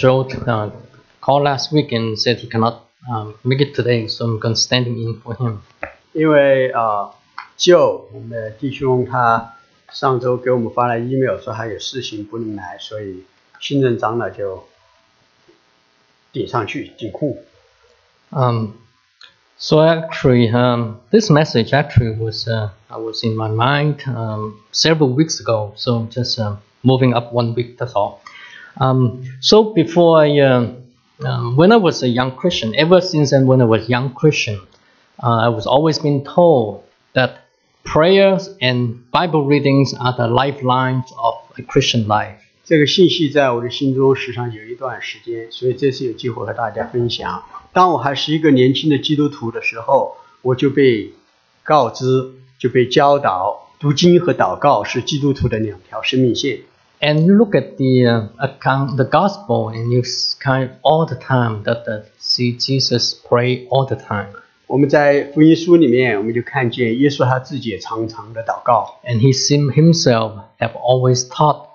Joe uh, called last week and said he cannot um, make it today, so I'm going to standing in for him. 因为啊，就我们的弟兄他上周给我们发了 email 说他有事情不能来，所以新任长老就顶上去顶库。 Um, so actually, um, this message actually was uh, I was in my mind um, several weeks ago. So just uh, moving up one week. That's all. Um, so before I, uh, um, when I was a young Christian, ever since then, when I was young Christian, uh, I was always been told that prayers and Bible readings are the lifelines of a Christian life. 这个信息在我的心中时常有一段时间，所以这次有机会和大家分享。当我还是一个年轻的基督徒的时候，我就被告知，就被教导，读经和祷告是基督徒的两条生命线。 And you look at the uh, account, the gospel, and you s- kind of all the time that the, see Jesus pray all the time, 我们在福音书里面，我们就看见耶稣他自己也常常的祷告， and he seem himself have always taught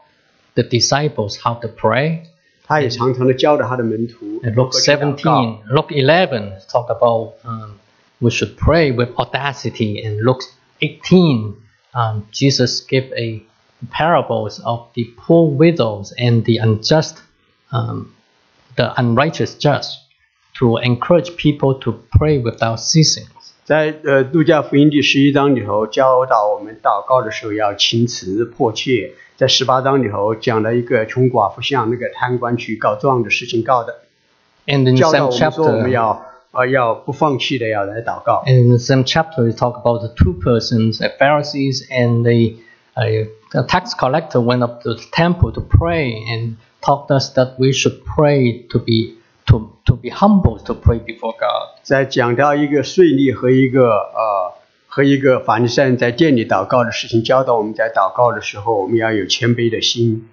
the disciples how to pray. 他也常常的教导他的门徒 In 如 Luke 何去祷告。 17, Luke 11 talk about um, we should pray with audacity. And Luke 18, um, Jesus gave a parables of the poor widows and the unjust, um, the unrighteous judge, to encourage people to pray without ceasing. 在呃路加福音第十一章里头教导我们祷告的时候要勤辞迫切，在十八章里头讲了一个穷寡妇向那个贪官去告状的事情告的， And in the 教导 same 我们说我们 chapter, 要呃要不放弃的要来祷告。 and in the same chapter, we talk about the two persons, the Pharisees and the, uh, the tax collector went up to the temple to pray and taught us that we should pray to be to, to be humble to pray before God. 在讲到一个税吏和一个呃和一个法利赛人在店里祷告的事情，教导我们在祷告的时候我们要有谦卑的心。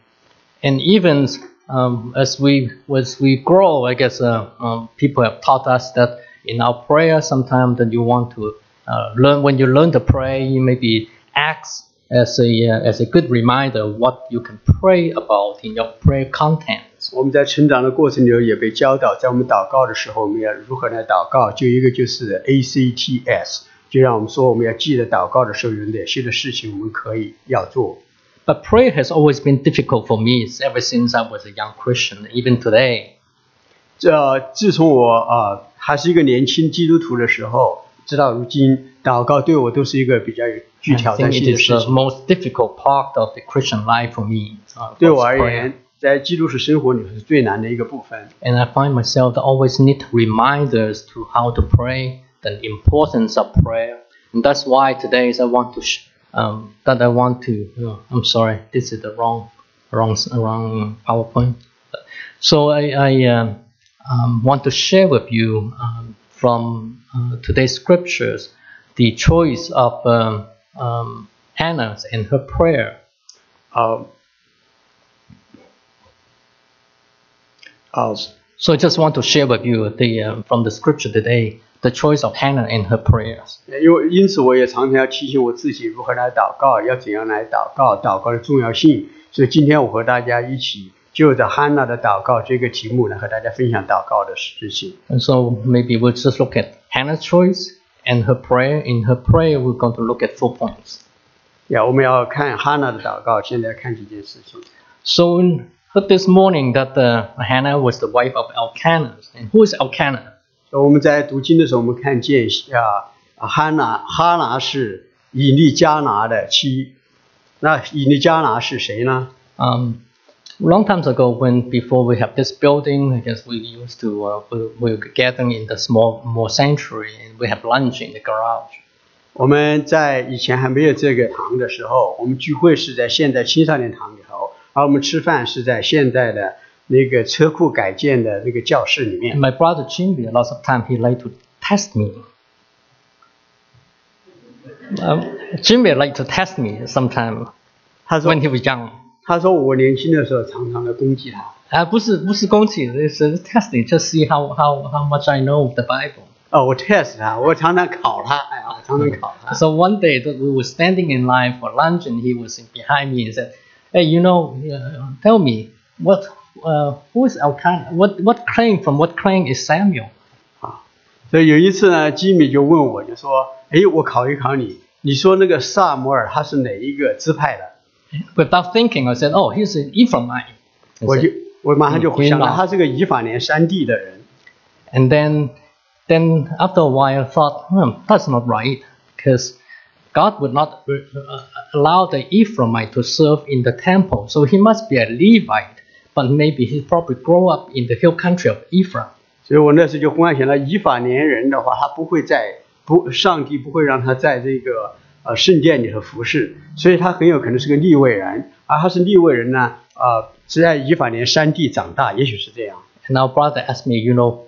And even um, as we as we grow, I guess uh, um, people have taught us that in our prayer, sometimes that you want to uh, learn when you learn to pray, you maybe ask as a uh, as a good reminder what you can pray about in your prayer contents. 我们在成长的过程里头也被教导，在我们祷告的时候，我们要如何来祷告。就一个就是 A C T S，就让我们说我们要记得祷告的时候有哪些的事情我们可以要做。 But prayer has always been difficult for me ever since I was a young Christian, even today. 这自从我啊、还是一个年轻基督徒的时候，直到如今， 祷告对我都是一个比较有具 I 挑 think 战 it 性的 is 事 the 情。 most difficult part of the Christian life for me. uh, 对 was 我而 prayer. 言，在基督徒生活里是最难的一个部分。 And I find myself that always need reminders to how to pray, the importance of prayer. And that's why today is I want to, sh- um, that I want to, oh, I'm sorry, this is the wrong, wrong, wrong PowerPoint. So I, I um, um, want to share with you um, from uh, today's scriptures the choice of um, um, Hannah and her prayer. 啊啊， So I just want to share with you the um, from the scripture today the choice of Hannah and her prayers. 因为因此我也常常要提醒我自己如何来祷告，要怎样来祷告，祷告的重要性。所以今天我和大家一起就着汉娜的祷告这个题目呢，和大家分享祷告的事情。 And so maybe we'll just look at Hannah's choice and her prayer. In her prayer, we're going to look at four points. 呀，我们要看汉娜的祷告，现在看几件事情。 So in- heard this morning that uh, Hannah was the wife of Elkanah. And who is Elkanah? 我们在读经的时候，我们看见啊，哈拿哈拿是以利加拿的妻。那以利加拿是谁呢？ Um, long times ago, when before we have this building, I guess we used to uh, we, we were gathering in the small more sanctuary and we have lunch in the garage. 我们在以前还没有这个堂的时候，我们聚会是在现在青少年堂里头，而我们吃饭是在现在的那个车库改建的那个教室里 And 面。 my brother Jimmy, a lot of time he like to test me. Um, Jimmy like to test me sometime 他说 when he was young. 他说我年轻的时候常常的攻击他。啊，不是不是攻击，it's a testing, just see how how how much I know of the Bible. 哦，我 test 他，我常常考他，哎呀，常常考他。So one day that we were standing in line for lunch, and he was behind me and said, "Hey, you know, uh, tell me what uh, who is Elkanah? What what claim from what claim is Samuel? 啊所以有一次呢，吉米就问我，就说：“哎，我考一考你，你说那个萨摩尔他是哪一个支派的 Without thinking, I said, oh, he's an Ephraimite.？” I 我就 said- 我马上就嗯想到，天哪他是个以法莲山地的人。 And then, then after a while, I thought, hmm, that's not right, because God would not uh, allow the Ephraimite to serve in the temple, so he must be a Levite. But maybe he probably grew up in the hill country of Ephraim. 所以我那时就幻想到，以法莲人的话，他不会在不，上帝不会让他在这个 呃圣殿里头服侍，所以他很有可能是个利未人，而他是利未人呢，呃，是在以法莲山地长大，也许是这样。And our brother asked me, you know,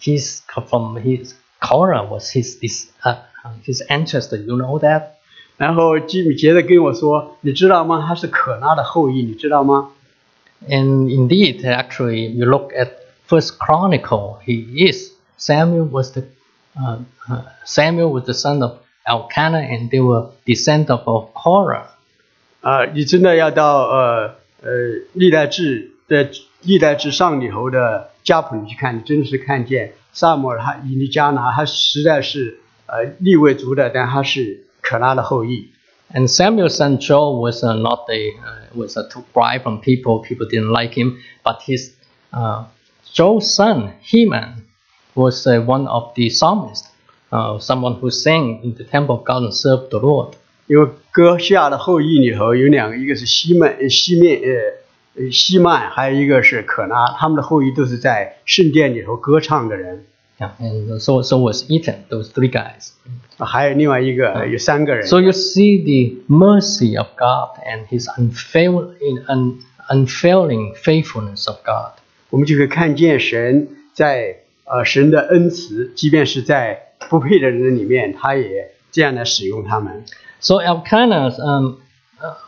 he's from his Korah was his this uh, his ancestor. You know that? 然后基米接着跟我说，你知道吗？他是可拉的后裔，你知道吗？And indeed, actually, you look at First Chronicle. He is Samuel was the uh, uh, Samuel was the son of Elkanah, and they were descendant of Korah. 啊、你真的要到呃呃历代志的历代志上里头的家谱里去看，你真的是看见萨摩尔他以利加拿，他实在是呃利未族的，但他是可拉的后裔。 And Samuel's son Joel was uh, not a uh, was a took bribe from people. People didn't like him, but his uh, Joel's son Heman was uh, one of the psalmists, uh, someone who sang in the temple of God and served the Lord. 因为哥西亚的后裔里头有两个，一个是西曼呃西面呃呃西曼，还有一个是可拉，他们的后裔都是在圣殿里头歌唱的人。 Yeah, and so so was Ethan. Those three guys. 还有另外一个呃有三个人。 So you see the mercy of God and His unfailing, un, unfailing faithfulness of God. 我们就可以看见神在呃神的恩慈，即便是在 不配的人里面，他也这样来使用他们。 So Elkanah, um,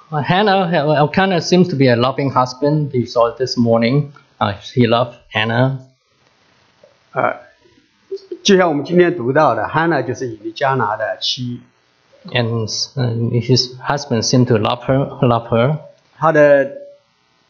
uh, Hannah, Elkanah seems to be a loving husband. We saw it this morning. Uh, he loved Hannah. 呃，就像我们今天读到的，哈娜就是以利加拿的妻， and uh, his husband seemed to love her, love her, 她的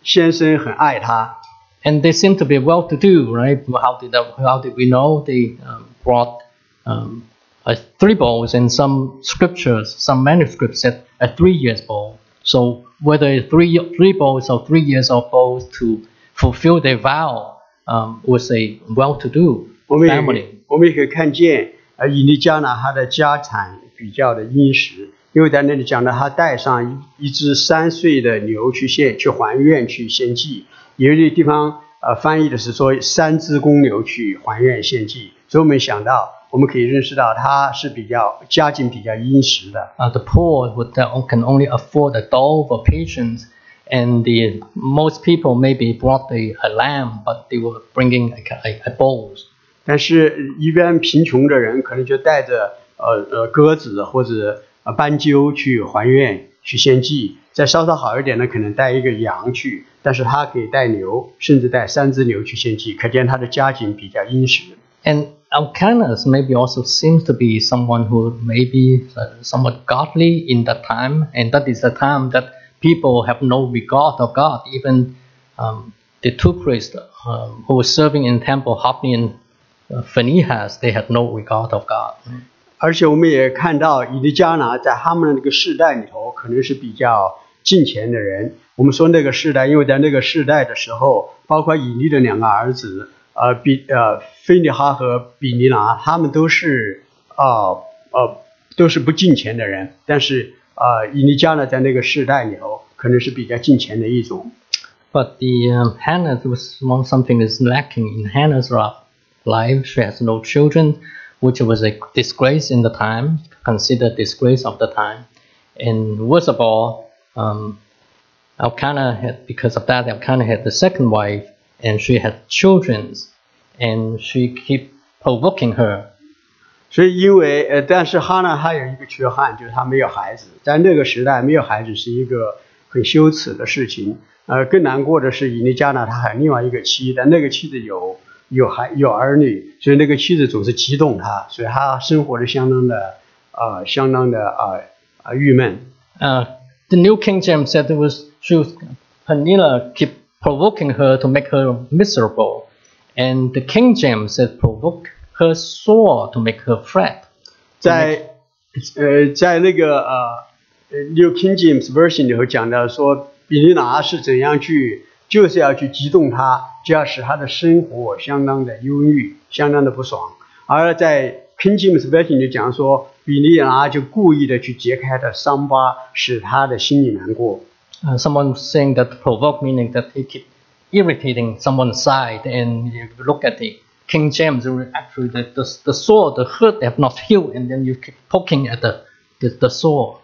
先生很爱她， and they seem to be well-to-do, right? How did that, how did we know they um, brought um, a three bowls? And some scriptures, some manuscripts said a three years bowl. So whether three three bowls or three years of bowls to fulfill their vow um, was a well-to-do 我们也 family. 我们也可以看见，呃，以利加拿他的家产比较的殷实，因为在那里讲到他带上一一只三岁的牛去献去还愿去献祭，有的地方呃翻译的是说三只公牛去还愿献祭，所以我们想到我们可以认识到他是比较家境比较殷实的。uh, the poor would uh, can only afford a dove or pigeons, and the most people maybe brought a, a lamb, but they were bringing a, a, a bowls. 但是，一般贫穷的人可能就带着呃呃鸽子或者呃斑鸠去还愿去献祭，再稍稍好一点的可能带一个羊去，但是他可以带牛，甚至带三只牛去献祭，可见他的家境比较殷实。And Elkanah maybe also seems to be someone who may be uh, somewhat godly in that time, and that is the time that people have no regard of God. Even um, the two priests um, who were serving in temple, Hophni and uh, Phinehas, they had no regard of God. 而且我们也看到以利加拿在他们的那个世代里头，可能是比较敬虔的人。我们说那个世代，因为在那个世代的时候，包括以利的两个儿子， 呃比呃菲尼哈和比尼拿，他们都是呃呃都是不敬虔的人。但是呃以利加呢，在那个世代里头，可能是比较敬虔的一种。 But the um, Hannah was one something is lacking in Hannah's ra- life. She has no children, which was a disgrace in the time, considered disgrace of the time. And worst of all, um, Elkanah had because of that Elkanah had the second wife, and she had children, and she keep provoking her. 所以，因为呃，但是哈娜还有一个缺憾，就是她没有孩子。在那个时代，没有孩子是一个很羞耻的事情。呃，更难过的是，以利加呢，他还有另外一个妻，但那个妻子有有孩有儿女，所以那个妻子总是激动他，所以他生活的相当的呃，相当的呃呃郁闷。 Uh, the New King James said it was she was Peninnah keep provoking her to make her miserable. And the King James said provoke her sore to make her fret. 在呃，在那个呃呃 New King James Version 里头讲到说，比利拿是怎样去，就是要去激动他，就要使他的生活相当的忧郁，相当的不爽。而在 King James Version 里讲说，比利拿就故意的去揭开他的伤疤，使他的心里难过。Uh, someone saying that provoke meaning that he keep irritating someone's side. And you look at the King James, actually the, the, the sore, the hurt have not healed, and then you keep poking at the, the, the sore.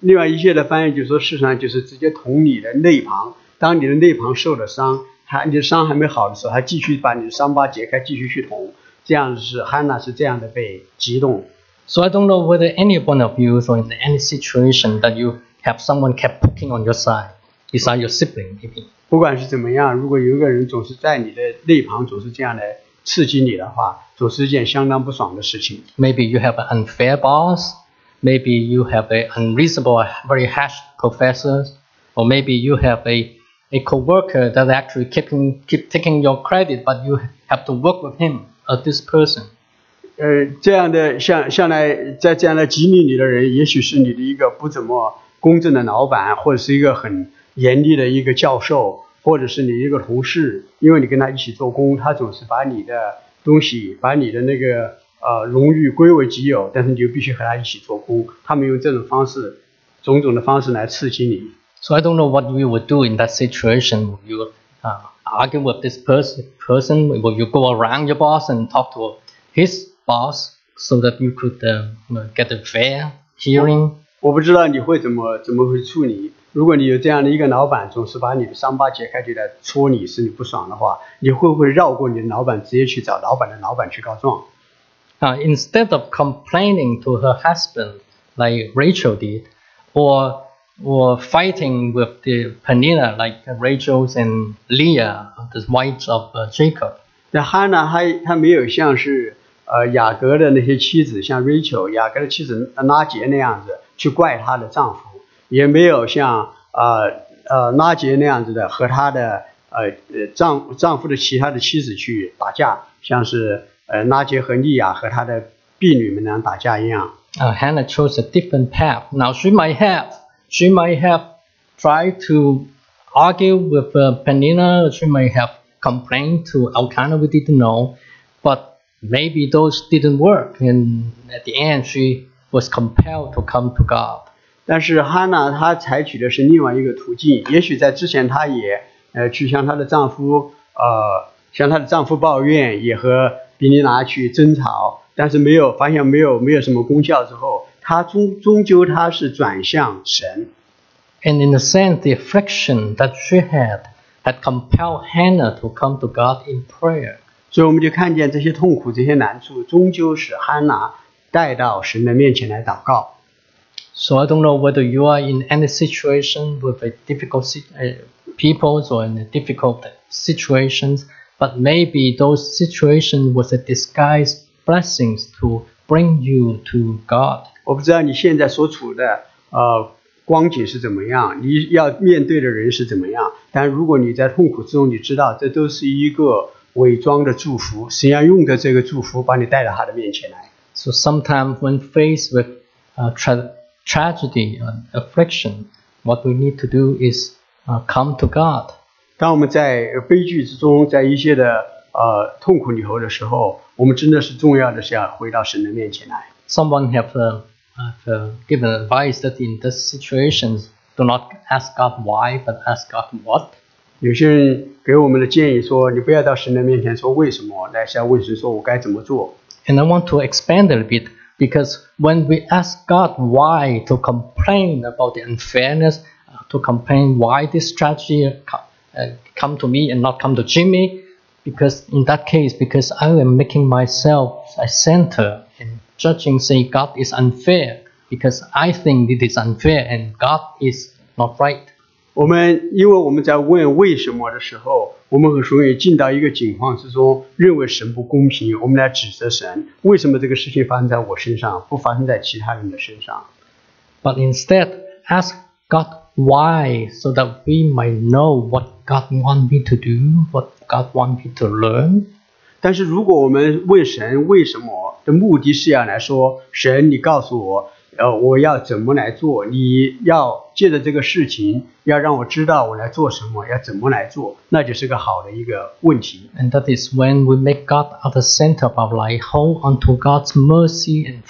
另外一些的翻译就说，事实上就是直接捅你的内旁，当你的内旁受了伤，他你的伤还没好的时候，他继续把你的伤疤解开，继续去捅，这样是汉娜是这样的被激动。 So I don't know whether any one of you or in any situation that you have someone kept poking on your side, besides your sibling maybe. 不管是怎么样，如果有一个人总是在你的内旁总是这样来刺激你的话，总是一件相当不爽的事情。 Maybe you have an unfair boss, maybe you have a unreasonable, very harsh professors, or maybe you have a a coworker that actually keeping keep taking your credit, but you have to work with him or this person. 呃，这样的像像来在这样来激励你的人，也许是你的一个不怎么 公正的老板，或者是一个很严厉的一个教授，或者是你一个同事，因为你跟他一起做工，他总是把你的东西，把你的那个呃荣誉归为己有，但是你就必须和他一起做工。他们用这种方式，种种的方式来刺激你。 So I don't know what you would do in that situation. Will you uh, argue with this person? Person? Will you go around your boss and talk to his boss so that you could uh, get a fair hearing? 我不知道你会怎么怎么会处理。如果你有这样的一个老板，总是把你的伤疤揭开就来戳你，使你不爽的话，你会不会绕过你的老板，直接去找老板的老板去告状？Uh, instead of complaining to her husband like Rachel did, or or fighting with the Penina like Rachel's and Leah, the wives of uh, Jacob. 那哈娜她她没有像是呃雅各的那些妻子，像 Rachel 雅各的妻子拉杰那样子去怪她的丈夫，也没有像呃呃拉杰那样子的和她的呃呃丈丈夫的其他的妻子去打架，像是呃拉杰和利亚和她的婢女们那样打架一样。 uh, Hannah chose a different path. Now she might have, she might have tried to argue with uh, Penina. She might have complained to Elkanah. We didn't know, but maybe those didn't work, and at the end she was compelled to come to God. 但是哈娜她采取的是另外一个途径，也许在之前她也呃去向她的丈夫呃向她的丈夫抱怨，也和比尼拿去争吵，但是没有发现没有没有什么功效之后，她终终究她是转向神， And in a sense, the affliction that she had had compelled Hannah to come to God in prayer. 所以我们就看见这些痛苦、这些难处，终究使哈娜 带到神的面前来祷告。 So I don't know whether you are in any situation with a difficult si- uh, peoples or in a difficult situations, but maybe those situations was a disguised blessings to bring you to God. 我不知道你现在所处的呃光景是怎么样，你要面对的人是怎么样。但如果你在痛苦之中，你知道这都是一个伪装的祝福，神要用的这个祝福把你带到他的面前来。 So sometimes when faced with uh, tra- tragedy and affliction, what we need to do is uh, come to God. 当我们在呃悲剧之中，在一些的呃痛苦里头的时候，我们真的是重要的是要回到神的面前来。 Someone have, uh, have uh, given advice that in these situations, do not ask God why, but ask God what. 有些人 给我们的建议说，你不要到神的面前说为什么，来是要问神说我该怎么做。 And I want to expand a little bit because when we ask God why to complain about the unfairness, uh, to complain why this tragedy co- uh, come to me and not come to Jimmy, because in that case, because I am making myself a center and judging, say God is unfair because I think it is unfair and God is not right. 我们因为我们在问为什么的时候，我们很容易进到一个境况之中，认为神不公平，我们来指责神，为什么这个事情发生在我身上，不发生在其他人的身上？but instead ask God why so that we might know what God wants me to do, what God wants me to learn. 但是如果我们问神为什么的目的是要来说，神，你告诉我，呃，我要怎么来做？你要借着这个事情，要让我知道我来做什么，要怎么来做，那就是个好的一个问题。And that is when we make God at the center of our life, hold onto God's mercy and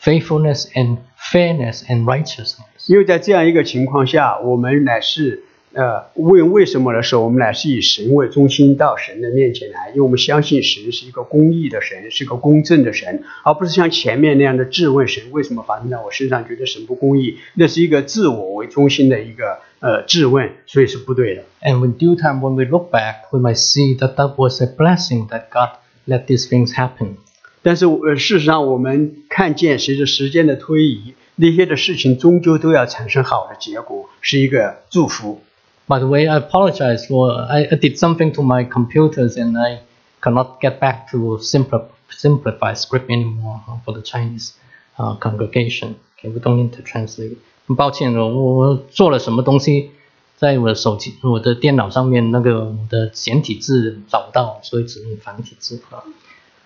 faithfulness and fairness and righteousness. 因为在这样一个情况下，我们乃是呃问为什么的时候，我们乃是以神为中心到神的面前来，因为我们相信神是一个公义的神，是个公正的神，而不是像前面那样的质问神为什么发生在我身上，觉得神不公义，那是一个自我为中心的一个呃质问，所以是不对的。And when due time, when we look back, we might see that that was a blessing that God let these things happen. 但是呃，事实上我们看见，随着时间的推移，那些的事情终究都要产生好的结果，是一个祝福。By the way, I apologize for I, I did something to my computers and I cannot get back to simplify, simplify script anymore for the Chinese uh, congregation. Okay, we don't need to translate. 很抱歉，我我做了什么东西，在我的手机、我的电脑上面那个我的简体字找不到，所以只用繁体字啊。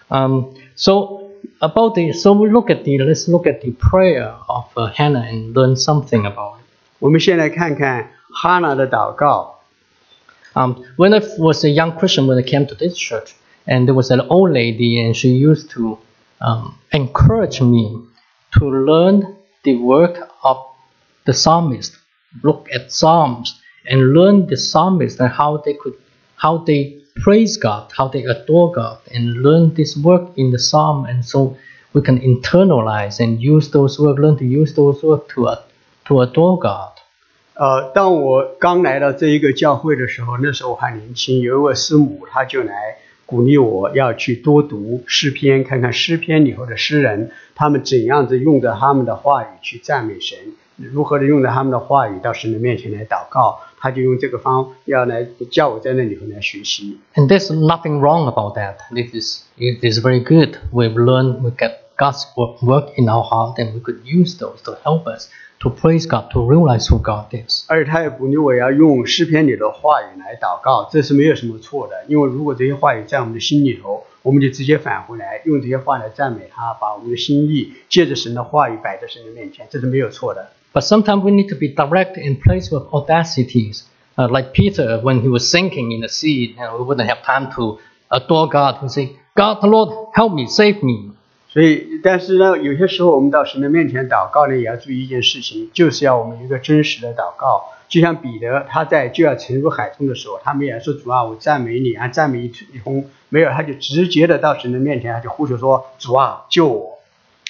Um, so about the so we look at the let's look at the prayer of uh, Hannah and learn something about it. 我们先来看看 哈娜的祷告。 Um, when I was a young Christian, when I came to this church, and there was an old lady, and she used to um, encourage me to learn the work of the psalmist, look at psalms, and learn the psalmist and how they could, how they praise God, how they adore God, and learn this work in the psalm, and so we can internalize and use those work, learn to use those work to uh, to adore God. 呃，当我刚来到这一个教会的时候，那时候我还年轻，有一位师母，她就来鼓励我要去多读诗篇，看看诗篇里头的诗人，他们怎样子用着他们的话语去赞美神，如何的用着他们的话语到神的面前来祷告，他就用这个方要来叫我在那里头来学习。 And there's nothing wrong about that. It is it is very good. We've learned we get God's work, work in our heart, and we could use those to help us to praise God, to realize who God is. 而且他也鼓励我要用诗篇里的话语来祷告，这是没有什么错的。因为如果这些话语在我们的心里头，我们就直接返回来，用这些话来赞美他，把我们的心意借着神的话语摆在神的面前，这是没有错的。 But sometimes we need to be direct and placed with audacities. Uh, like Peter, when he was sinking in the sea, you know, we wouldn't have time to adore God. We say, God, the Lord, help me, save me. 所以，但是呢，有些时候我们到神的面前祷告呢，也要注意一件事情，就是要我们有一个真实的祷告。就像彼得他在就要沉入海中的时候，他没有说主啊，我赞美你啊，赞美一一通，没有，他就直接的到神的面前，他就呼求说主啊，救我。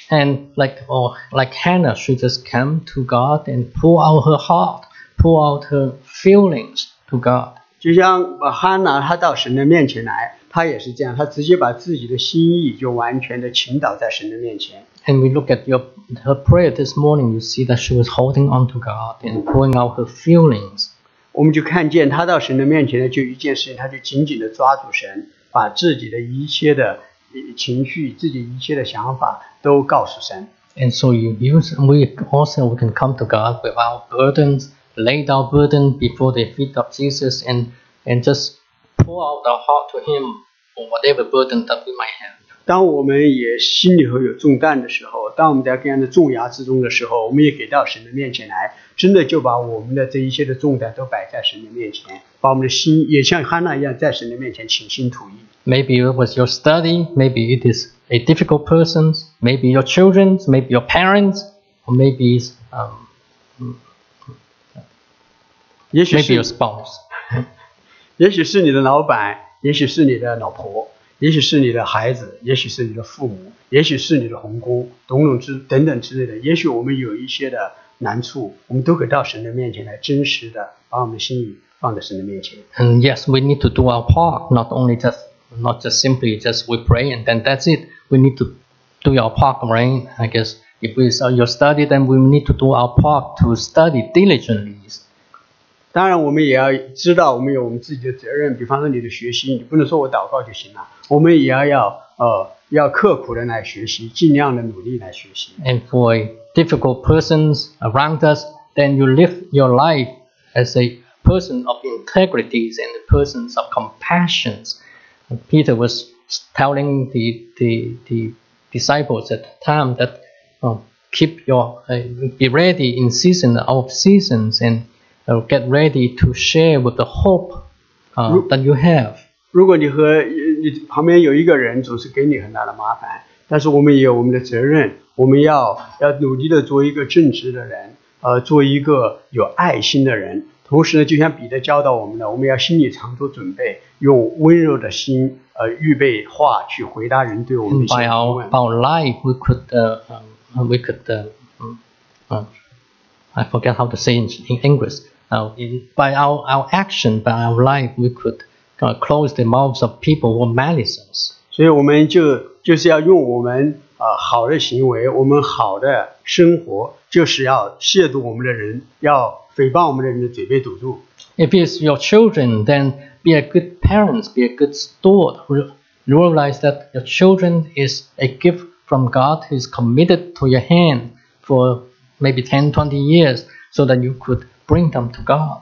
And like oh, like Hannah, she just came to God and pour out her heart, pour out her feelings to God. 就像呃哈拿他到神的面前来，他也是这样，他直接把自己的心意就完全的倾倒在神的面前。And we look at your her prayer this morning, you see that she was holding on to God and pouring out her feelings. 我们就看见他到神的面前呢，就一件事情，他就紧紧的抓住神，把自己的一切的呃情绪、自己一切的想法都告诉神。And so you use we also we can come to God with our burdens, lay our burden before the feet of Jesus and and just pour out our heart to him for whatever burden that we might have. 当我们也心里头有重担的时候，当我们在各样的重压之中的时候，我们也给到神的面前来，真的就把我们的这一切的重担都摆在神的面前，把我们的心也像哈娜一样在神的面前倾心吐意。 Maybe it was your study, maybe it is a difficult person, maybe your children, maybe your parents, or maybe it's, um, 也许 maybe your 是， spouse. 也许是你的老板，也许是你的老婆，也许是你的孩子，也许是你的父母，也许是你的红工，种种之等等之类的。也许我们有一些的难处，我们都可以到神的面前来，真实的把我们的心意放在神的面前。 And yes, we need to do our part, not only just not just simply just we pray and then that's it. We need to do our part, right? I guess if it's uh, your study, then we need to do our part to study diligently. 当然，我们也要知道，我们有我们自己的责任。比方说，你的学习，你不能说我祷告就行了，我们也要要呃要刻苦的来学习，尽量的努力来学习。 And for difficult persons around us, then you live your life as a person of integrities and a person of compassions. And Peter was telling the, the, the disciples at the time that uh, keep your uh, be ready in season out of seasons and uh, get ready to share with the hope uh, Ru- that you have. 如果你和你旁边有一个人总是给你很大的麻烦，但是我们也有我们的责任，我们要要努力的做一个正直的人，呃，做一个有爱心的人。同时呢，就像彼得教导我们的，我们要心里常做准备，用温柔的心，呃，预备话去回答人对我们的 And 一些 by 提 our, 问。 by our life, we could uh, um, we could uh, um, uh, I forget how to say in, in English. Uh, in, by our, our action, by our life, we could uh, close the mouths of people who are malicious. 所以我们就就是要用我们呃好的行为，我们好的生活，就是要亵渎我们的人，要诽谤我们的人的嘴被堵住。 If it's your children, then be a good parent, be a good steward. Re- Realize that your children is a gift from God who is committed to your hand for maybe 10, 20 years so that you could bring them to God.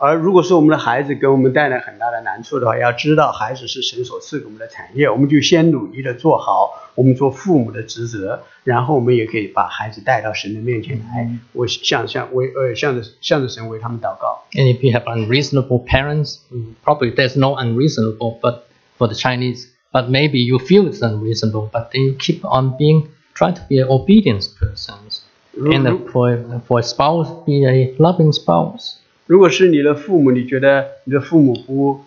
而如果说我们的孩子给我们带来很大的难处的话，要知道孩子是神所赐给我们的产业，我们就先努力的做好我们做父母的职责，然后我们也可以把孩子带到神的面前来，我向向为呃向着向着神为他们祷告。 And if you have unreasonable parents, mm, probably there's no unreasonable, but for the Chinese, but maybe you feel it's unreasonable, but then you keep on being try to be an obedience person, and uh, for for a spouse, be a loving spouse. 如果是你的父母，你觉得你的父母不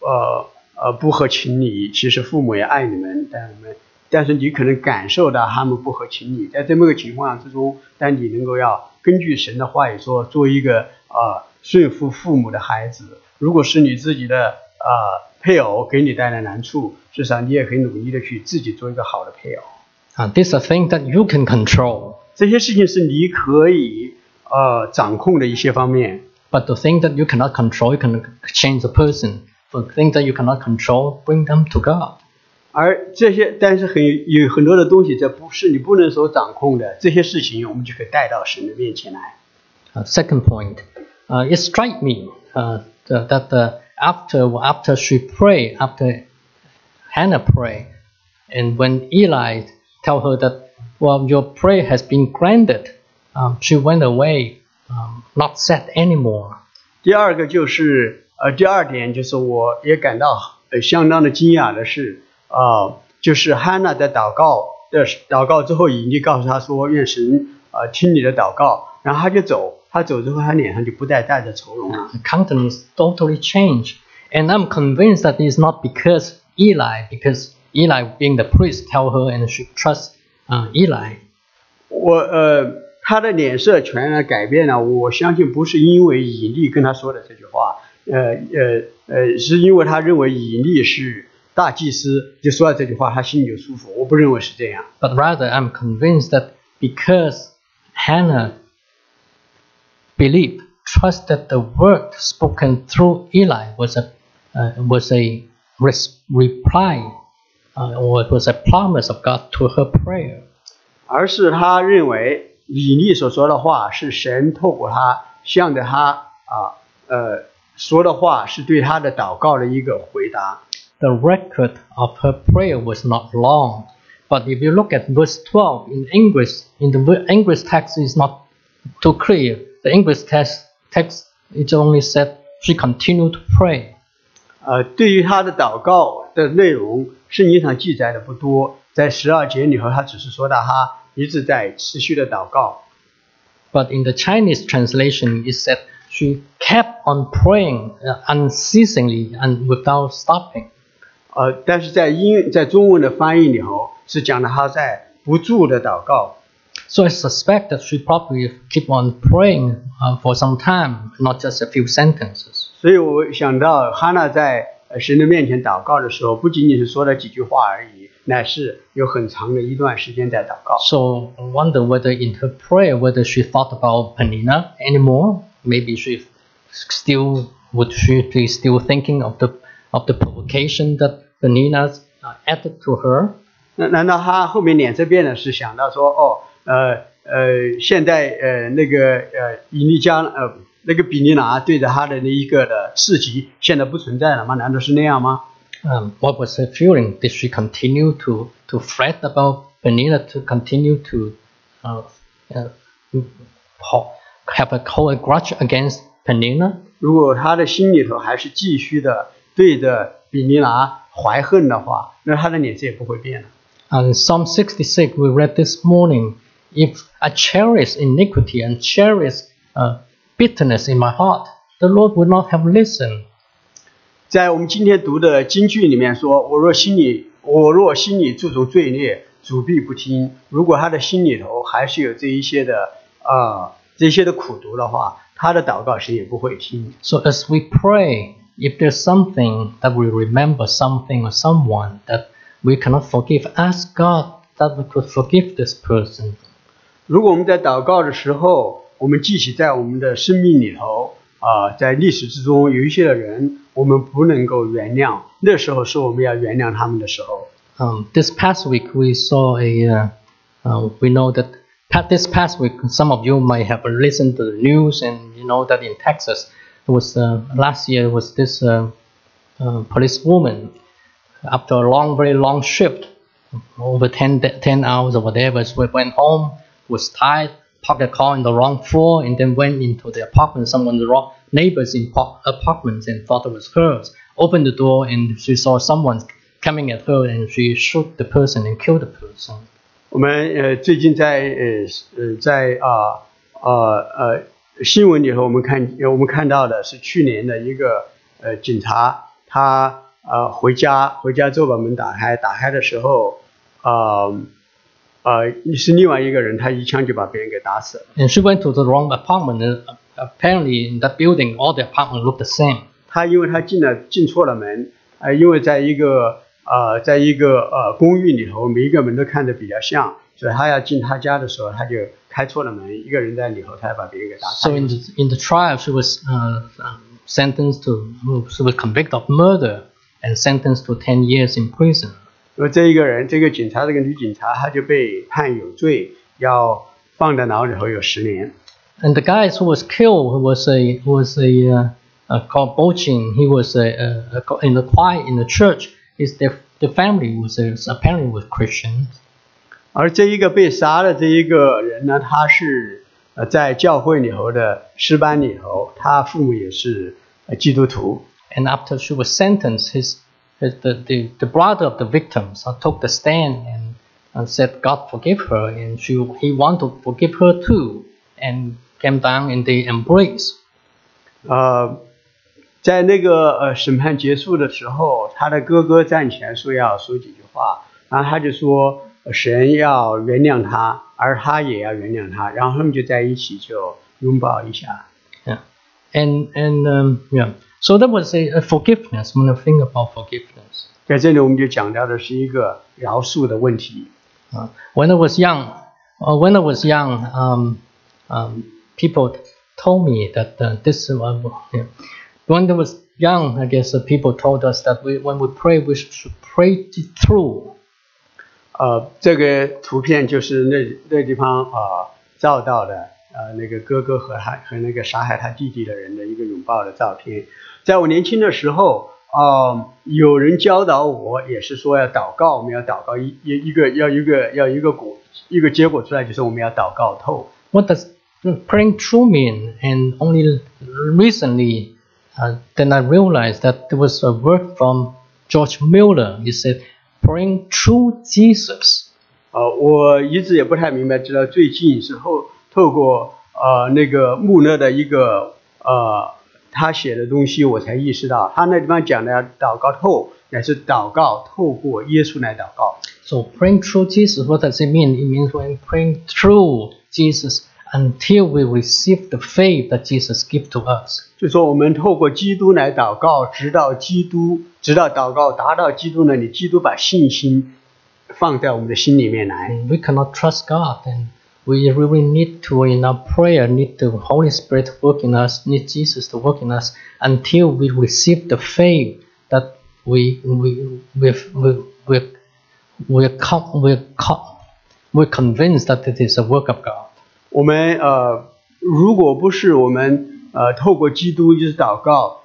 呃呃不合情理，其实父母也爱你们，但你们但是你可能感受到他们不合情理，在这么个情况之中，但你能够要根据神的话语说，做一个呃顺服父母的孩子。如果是你自己的呃配偶给你带来难处，至少你也可以努力的去自己做一个好的配偶。 Uh, these are things that you can control, 这些事情是你可以呃掌控的一些方面。 but the thing that you cannot control, you can change a person. For things that you cannot control, bring them to God. 而这些，但是很有很多的东西，这不是你不能所掌控的，这些事情我们就可以带到神的面前来。 Uh, second point, uh, it strike me uh, that, that uh, after after she prayed, after Hannah prayed, and when Eli tell her that, well, your prayer has been granted, um, she went away, um, not sad anymore. 第二个就是呃，第二点就是我也感到呃相当的惊讶的是，呃，就是汉娜在祷告的祷告之后，以利告诉他说，愿神呃听你的祷告，然后他就走，他走之后，他脸上就不再带着愁容了。 The countenance totally changed, and I'm convinced that it's not because Eli, because Eli being the priest tell her and she trust uh, Eli. 我呃，他的脸色全然改变了。我相信不是因为以利跟他说的这句话，呃呃呃，是因为他认为以利是大祭司，就说了这句话，他心里就舒服。我不认为是这样。 but rather I'm convinced that because Hannah believed, trusted the word spoken through Eli was a uh, was a res- reply uh, or it was a promise of God to her prayer. 而是他认为以利所说的话是神透过他向着他啊呃说的话，是对他的祷告的一个回答。 The record of her prayer was not long, but if you look at verse 12 in English, in the ver- English text is not too clear. The English text text it only said she continued to pray. 呃，对于他的祷告的内容，圣经上记载的不多，在十二节里头，他只是说到他一直在持续的祷告。But in the Chinese translation, it said she kept on praying uh, unceasingly and without stopping. 呃，但是在英在中文的翻译里头是讲的他在不住的祷告。So I suspect that she probably keep on praying uh, for some time, not just a few sentences. 所以我想到哈娜在呃神的面前祷告的时候，不仅仅是说了几句话而已，乃是有很长的一段时间在祷告。 So I wonder whether in her prayer, whether she thought about Penina anymore. Maybe she still would she be still thinking of the of the provocation that Penina uh, added to her. 那难道他后面脸色变了，是想到说，哦，呃 呃，现在呃那个呃以利加呃 那个比利拿对着他的那一个的刺激，现在不存在了吗？难道是那样吗？ Um, what was her feeling? Did she continue to, to fret about Penina to continue to uh, uh, ho- have a hold a grudge against Penina? 如果他的心里头还是继续的对着比利拿怀恨的话，那他的脸色也不会变的。 And Psalm 66, we read this morning, if I cherish iniquity and cherish uh, bitterness in my heart, the Lord would not have listened. 在我们今天读的经句里面说：“我若心里我若心里注重罪孽，主必不听。”如果他的心里头还是有这一些的啊、这些的苦毒的话，他的祷告神也不会听。 So as we pray, if there's something that we remember something or someone that we cannot forgive, ask God that we could forgive this person. 如果我们在祷告的时候， 我们记起在我们的生命里头啊、在历史之中有一些的人，我们不能够原谅，那时候是我们要原谅他们的时候。 Um, this past week we saw a, uh, uh, we know that pa- this past week some of you might have listened to the news and you know that in Texas it was uh, last year was this uh, uh, police woman after a long, very long shift, over 10, da- 10 hours or whatever, she went home, was tired, parked the car in the wrong floor, and then went into the apartment, someone's wrong neighbor's in pa- apartment and thought it was hers. Opened the door and she saw someone coming at her and she shot the person and killed the person. 我们呃最近在呃呃在啊呃呃新闻里头，我们看呃我们看到的是去年的一个呃警察，他呃回家回家之后把门打开，打开的时候，呃 呃是另外一个人，他一枪就把别人给打死了。 And she went to the wrong apartment. And apparently, in that building, all the apartments looked the same. 他因为他进了进错了门，呃，因为在一个呃，在一个呃公寓里头，每一个门都看着比较像，所以他要进他家的时候，他就开错了门，一个人在里头，他要把别人给打死。 So in the in the trial, she was uh, um, sentenced to she was convicted of murder and sentenced to ten years in prison. 那么这一个人，这个警察，这个女警察，她就被判有罪，要放在牢里头有十年。And the guy who was killed was a was a uh, uh, called Bochin. He was a, a, a in the choir in the church. His the, the family was a, apparently was Christian. 而这一个被杀的这一个人呢，他是呃在教会里头的师班里头，他父母也是呃基督徒。And after she was sentenced, his the, the, the brother of the victims uh, took the stand and, and said, God forgive her, and she he wanted to forgive her too, and came down and they embraced. 呃，在那个呃审判结束的时候，他的哥哥站起来说要说几句话，然后他就说呃神要原谅他，而他也要原谅他，然后他们就在一起就拥抱一下。 Yeah, and and um, yeah, so that was a, a forgiveness. When I think about forgiveness, 在这里我们就讲到的是一个饶恕的问题。 uh, when I was young, uh, when I was young, um, um, people told me that uh, this. Uh, yeah. When I was young, I guess uh, people told us that we, when we pray, we should pray it through. 呃，这个图片就是那那地方啊、呃照到的呃那个哥哥和他和那个杀害他弟弟的人的一个拥抱的照片。 在我年轻的时候，啊、有人教导我，也是说要祷告，我们要祷告一一一个要一个要一个果一个结果出来，就是我们要祷告透。What does praying through mean? And only recently, uh, then I realized that there was a word from George Mueller. He said, praying through Jesus. 呃，我一直也不太明白，直到最近是后透过呃那个穆勒的一个呃他写的东西，我才意识到他那地方讲的祷告透，乃是祷告透过耶稣来祷告。So praying through Jesus, what does it mean? It means when praying through Jesus until we receive the faith that Jesus gives to us. 就说我们透过基督来祷告，直到基督，直到祷告达到基督那里，基督把信心放在我们的心里面来。We cannot trust God, and we really need to, in our prayer, need the Holy Spirit to work in us, need Jesus to work in us until we receive the faith that we we we we we we're, com- we're, com- we're convinced that it is a work of God. 我们呃，如果不是我们呃透过基督一直祷告，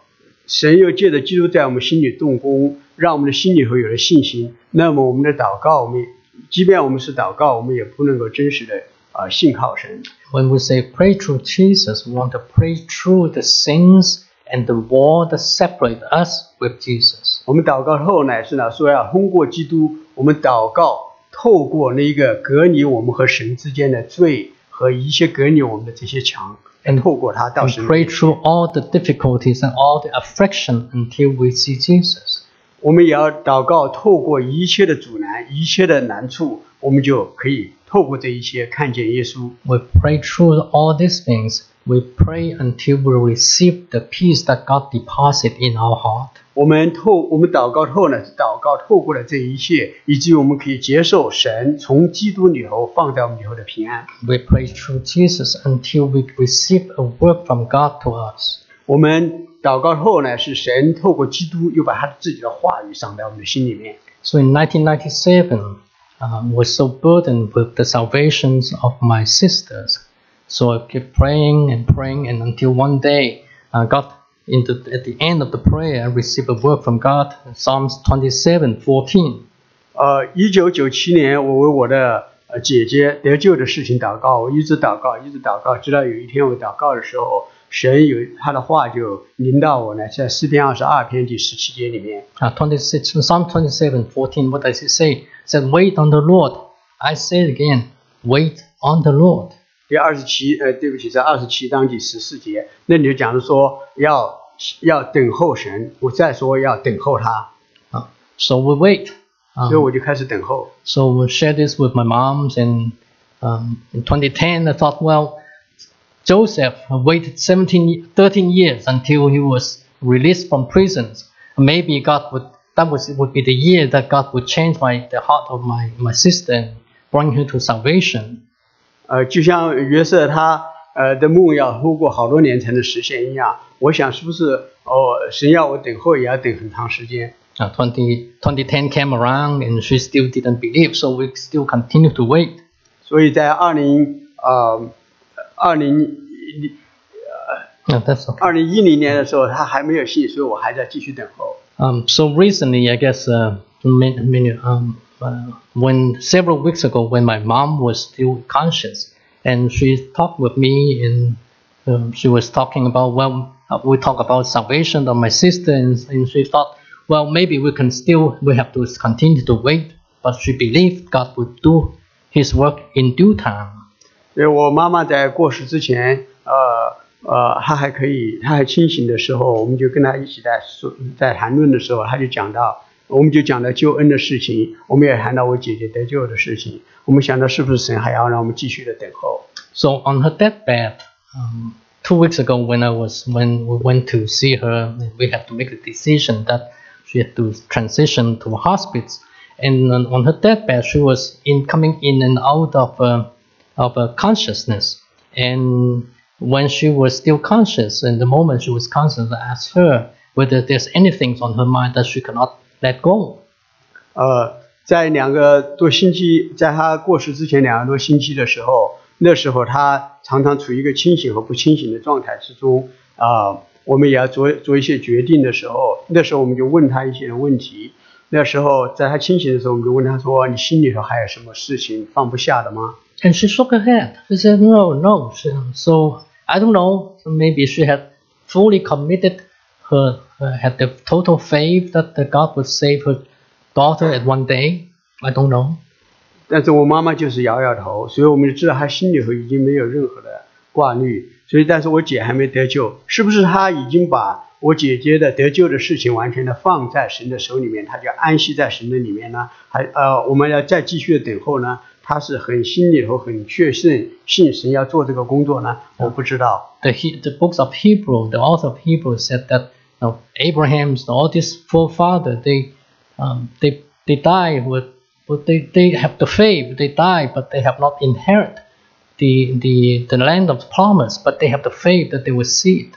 神又借着基督在我们心里动工，让我们的心里头有了信心，那么我们的祷告，我们即便我们是祷告，我们也不能够真实的啊、 呃信靠神。 When we say pray through Jesus, we want to pray through the sins and the wall that separate us with Jesus. 我们祷告后乃是呢，说要通过基督，我们祷告透过那个隔离我们和神之间的罪和一切隔离我们的这些墙， And- 透过它到 And 神的 pray 面前 through all the difficulties and all the affliction until we see Jesus. 我们也要祷告，透过一切的阻拦、一切的难处，我们就可以 透过这一切看见耶稣。 We pray through all these things. We pray until we receive the peace that God deposits in our heart. 我们透我们祷告后呢，是祷告透过了这一切，以至于我们可以接受神从基督里头放在我们里头的平安。 We pray through Jesus until we receive a work from God to us. 我们祷告后呢，是神透过基督又把他自己的话语赏在我们的心里面。 So in 1997, uh, was so burdened with the salvations of my sisters. So I kept praying and praying, and until one day, I got into at the end of the prayer, I received a word from God, Psalms 27, 14. 呃，一九九七年，我为我的呃姐姐得救的事情祷告，我一直祷告，一直祷告，直到有一天我祷告的时候， 神有他的话就临到我呢，在诗篇二十二篇第十七节里面，啊，twenty six，some twenty seven fourteen，what does it say? Said, Wait on the Lord. I say it again, wait on the Lord. 第二十七，呃，对不起，在二十七章第十四节，那你就讲的说要要等候神，我再说要等候他，Uh, so we wait. 所以 Um, 我就开始等候。So we shared this with my moms, and um, in 2010, I thought, well, Joseph waited 17, ye- 13 years until he was released from prisons. Maybe God would that was would be the year that God would change my the heart of my my sister and bring her to salvation. 呃，就像约瑟他呃的梦要通过好多年才能实现一样，我想是不是哦，神要我等候也要等很长时间。 Uh, 20, 2010 came around, and she still didn't believe, so we still continue to wait. 所以在二零呃 二零 Uh, that's okay. 二零一零年的时候，他还没有信，所以我还在继续等候。 Um, so recently, I guess, uh, many, many, um, uh, when several weeks ago, when my mom was still conscious, and she talked with me, and um, she was talking about well, uh, we talk about salvation of my sister, and, and she thought, well, maybe we can still, we have to continue to wait, but she believed God would do His work in due time. 所以我妈妈在过世之前，呃呃，她还可以，她还清醒的时候，我们就跟她一起在说，在谈论的时候，她就讲到，我们就讲到救恩的事情，我们也谈到我姐姐得救的事情，我们想到是不是神还要让我们继续的等候？ So on her deathbed, um, two weeks ago, when I was when we went to see her, we had to make the decision that she had to transition to hospice. And on, on her deathbed, she was in coming in and out of uh, of a consciousness. And when she was still conscious, in the moment she was conscious, I asked her whether there's anything on her mind that she cannot let go. 呃，在两个多星期，在她过世之前两个多星期的时候，那时候她常常处于一个清醒和不清醒的状态之中啊、我们也要做做一些决定的时候，那时候我们就问她一些问题。那时候在她清醒的时候，我们就问她说：“你心里头还有什么事情放不下的吗 And she shook her head. She said, No, no. She, so I don't know. Maybe she had fully committed her, uh, had the total faith that the God would save her daughter at one day. I don't know.？” 但是我妈妈就是摇摇头，所以我们就知道她心里头已经没有任何的挂虑。所以，但是我姐还没得救，是不是她已经把我姐姐的得救的事情完全的放在神的手里面，她就安息在神的里面呢？还呃，我们要再继续的等候呢？她是很心里头很确信信神要做这个工作呢？我不知道。The, He- the books of Hebrew, the author of Hebrew said that you know, Abraham's, all these forefathers, they, um, they, they die with, but they, they have the faith, they die, but they have not inherit the, the, the land of promise, but they have the faith that they will see it.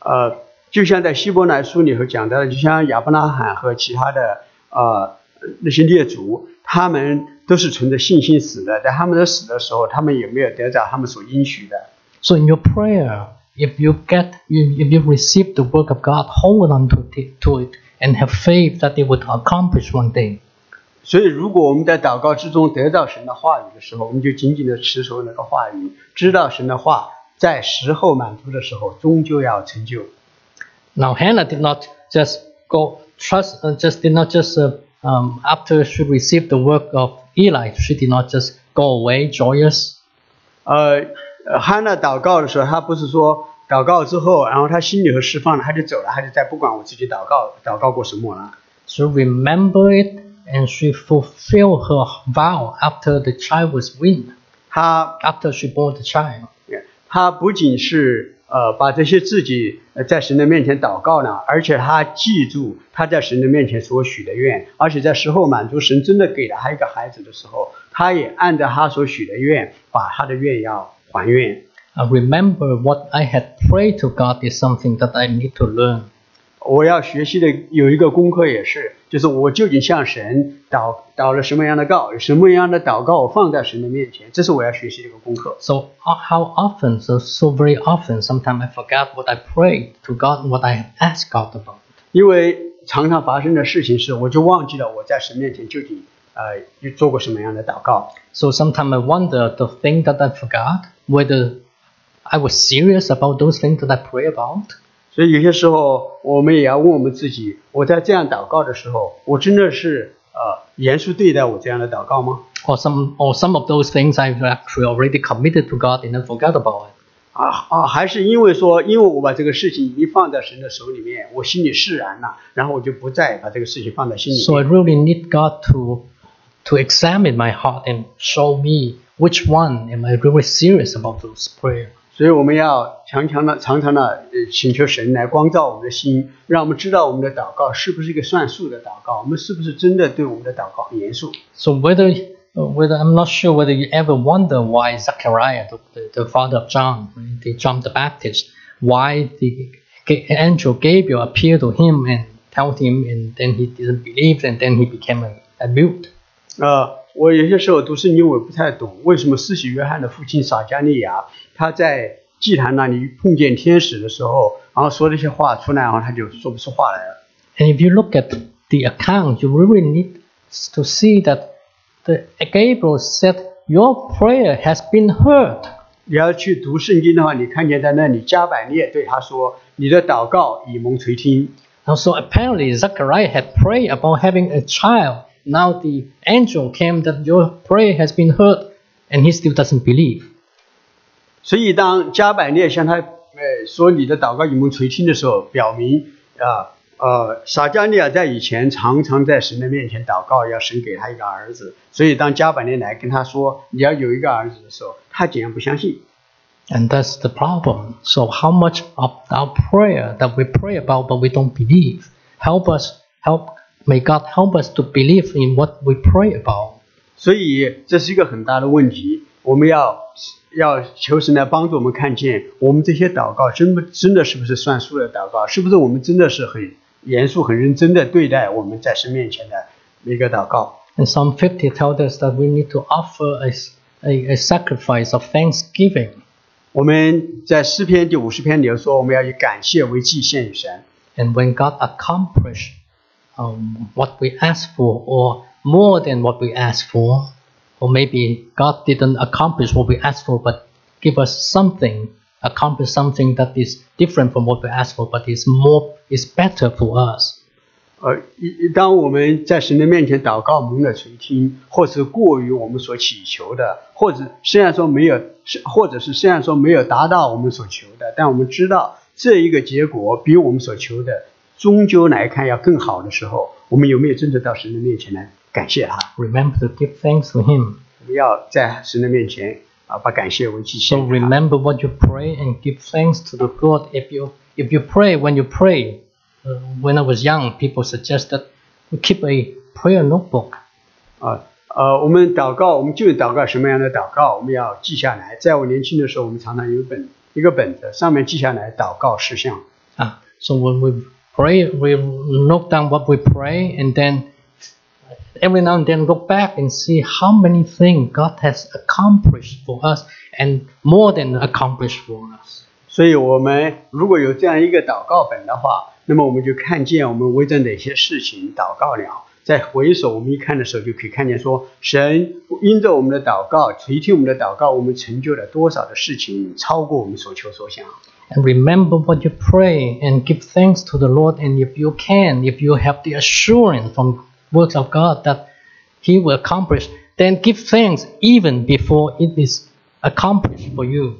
呃，就像在希伯来书里头讲到的，就像亚伯拉罕和其他的呃那些列祖，他们都是存着信心死的，在他们的死的时候，他们也没有得到他们所应许的。So in your prayer, if you get, you, if you receive the work of God, hold on to it, to it and have faith that it would accomplish one day. 所以，如果我们在祷告之中得到神的话语的时候，我们就紧紧的持守那个话语，知道神的话在时候满足的时候，终究要成就。Now Hannah did not just go trust, uh, just did not just uh, um, after she received the work of Eli, she did not just go away joyous. 呃，呃汉娜祷告的时候，她不是说祷告之后，然后她心里头释放了，她就走了，她就再不管我自己祷告祷告过什么了。 She remembered it and she fulfilled her vow after the child was weaned, 她 after she bore the child. 她不仅是 呃把这些自己在神的面前祷告呢，而且他记住他在神的面前所许的愿，而且在时候满足神真的给了他一个孩子的时候，他也按照他所许的愿，把他的愿要还愿。I remember what I had prayed to God is something that I need to learn. 我要学习的有一个功课也是，就是我究竟向神祷祷了什么样的告，有什么样的祷告我放在神的面前，这是我要学习的一个功课。So uh, how often, so so very often, sometimes I forgot what I prayed to God, what I asked God about. 因为常常发生的事情是，我就忘记了我在神面前究竟呃做过什么样的祷告。So sometimes I wonder the thing that I forgot, whether I was serious about those things that I pray about. 所以有些时候，我们也要问我们自己：我在这样祷告的时候，我真的是呃严肃对待我这样的祷告吗？ Or some, or some of those things I've actually already committed to God and then forgot about it. 啊啊，还是因为说，因为我把这个事情已经放在神的手里面，我心里释然了，然后我就不再把这个事情放在心里 So I 面。 really need God to, to examine my heart and show me which one am I really serious about those prayers. 所以我们要常常的、常常的呃请求神来光照我们的心，让我们知道我们的祷告是不是一个算数的祷告，我们是不是真的对我们的祷告很严肃。So whether, uh, whether I'm not sure whether you ever wonder why Zechariah, the, the, the father of John, right, the John the Baptist, why the angel Gabriel appeared to him and told him, and then he didn't believe, and then he became a, a mute. 呃，我有些时候读圣经我也不太懂，为什么施洗约翰的父亲撒加利亚他在祭坛那里碰见天使的时候，然后说这些话出来，然后他就说不出话来了。 And if you look at the account, you really need to see that the Gabriel said, "Your prayer has been heard." 你要去读圣经的话，你看见在那里加百列对他说：“你的祷告已蒙垂听。” And so apparently Zechariah had prayed about having a child. Now the angel came that your prayer has been heard, and he still doesn't believe. 所以当加百列向他呃说你的祷告已蒙垂听的时候，表明啊呃撒加利亚在以前常常在神的面前祷告，要神给他一个儿子。所以当加百列来跟他说你要有一个儿子的时候，他竟然不相信。And that's the problem. So how much of our prayer that we pray about but we don't believe? Help us help may God help us to believe in what we pray about. 所以这是一个很大的问题，我们要要求神来帮助我们看见，我们这些祷告真不真的是不是算数的祷告？是不是我们真的是很严肃、很认真的对待我们在神面前的一个祷告？And Psalm 50 tells us that we need to offer a, a, a sacrifice of thanksgiving. 我们在诗篇第五十篇里头说，我们要以感谢为祭献与神。And when God accomplished um, what we ask for, or more than what we ask for, or maybe God didn't accomplish what we asked for, but give us something, accomplish something that is different from what we ask for, but is more, is better for us. 呃，一当我们在神的面前祷告蒙了垂听，或是过于我们所祈求的，或者虽然说没有，或者是虽然说没有达到我们所求的，但我们知道这一个结果比我们所求的终究来看要更好的时候，我们有没有真的到神的面前来感谢他？ Remember to give thanks to Him. 我们要在神的面前啊，把感谢为祭 So 献给他。 remember what you pray and give thanks to the God. If you if you pray when you pray, uh, when I was young, people suggested we keep a prayer notebook. 啊呃，我们祷告，我们就祷告什么样的祷告，我们要记下来。在我年轻的时候，我们常常有一本一个本子，上面记下来祷告事项。 Ah, so when we pray, we note down what we pray, and then every now and then look back and see how many things God has accomplished for us and more than accomplished for us. 所以，我们如果有这样一个祷告本的话，那么我们就看见我们为着哪些事情祷告了。在回首我们一看的时候，就可以看见说，神因着我们的祷告垂听我们的祷告，我们成就了多少的事情，超过我们所求所想。 And remember what you pray and give thanks to the Lord. And if you can, if you have the assurance from works of God that He will accomplish, then give thanks even before it is accomplished for you.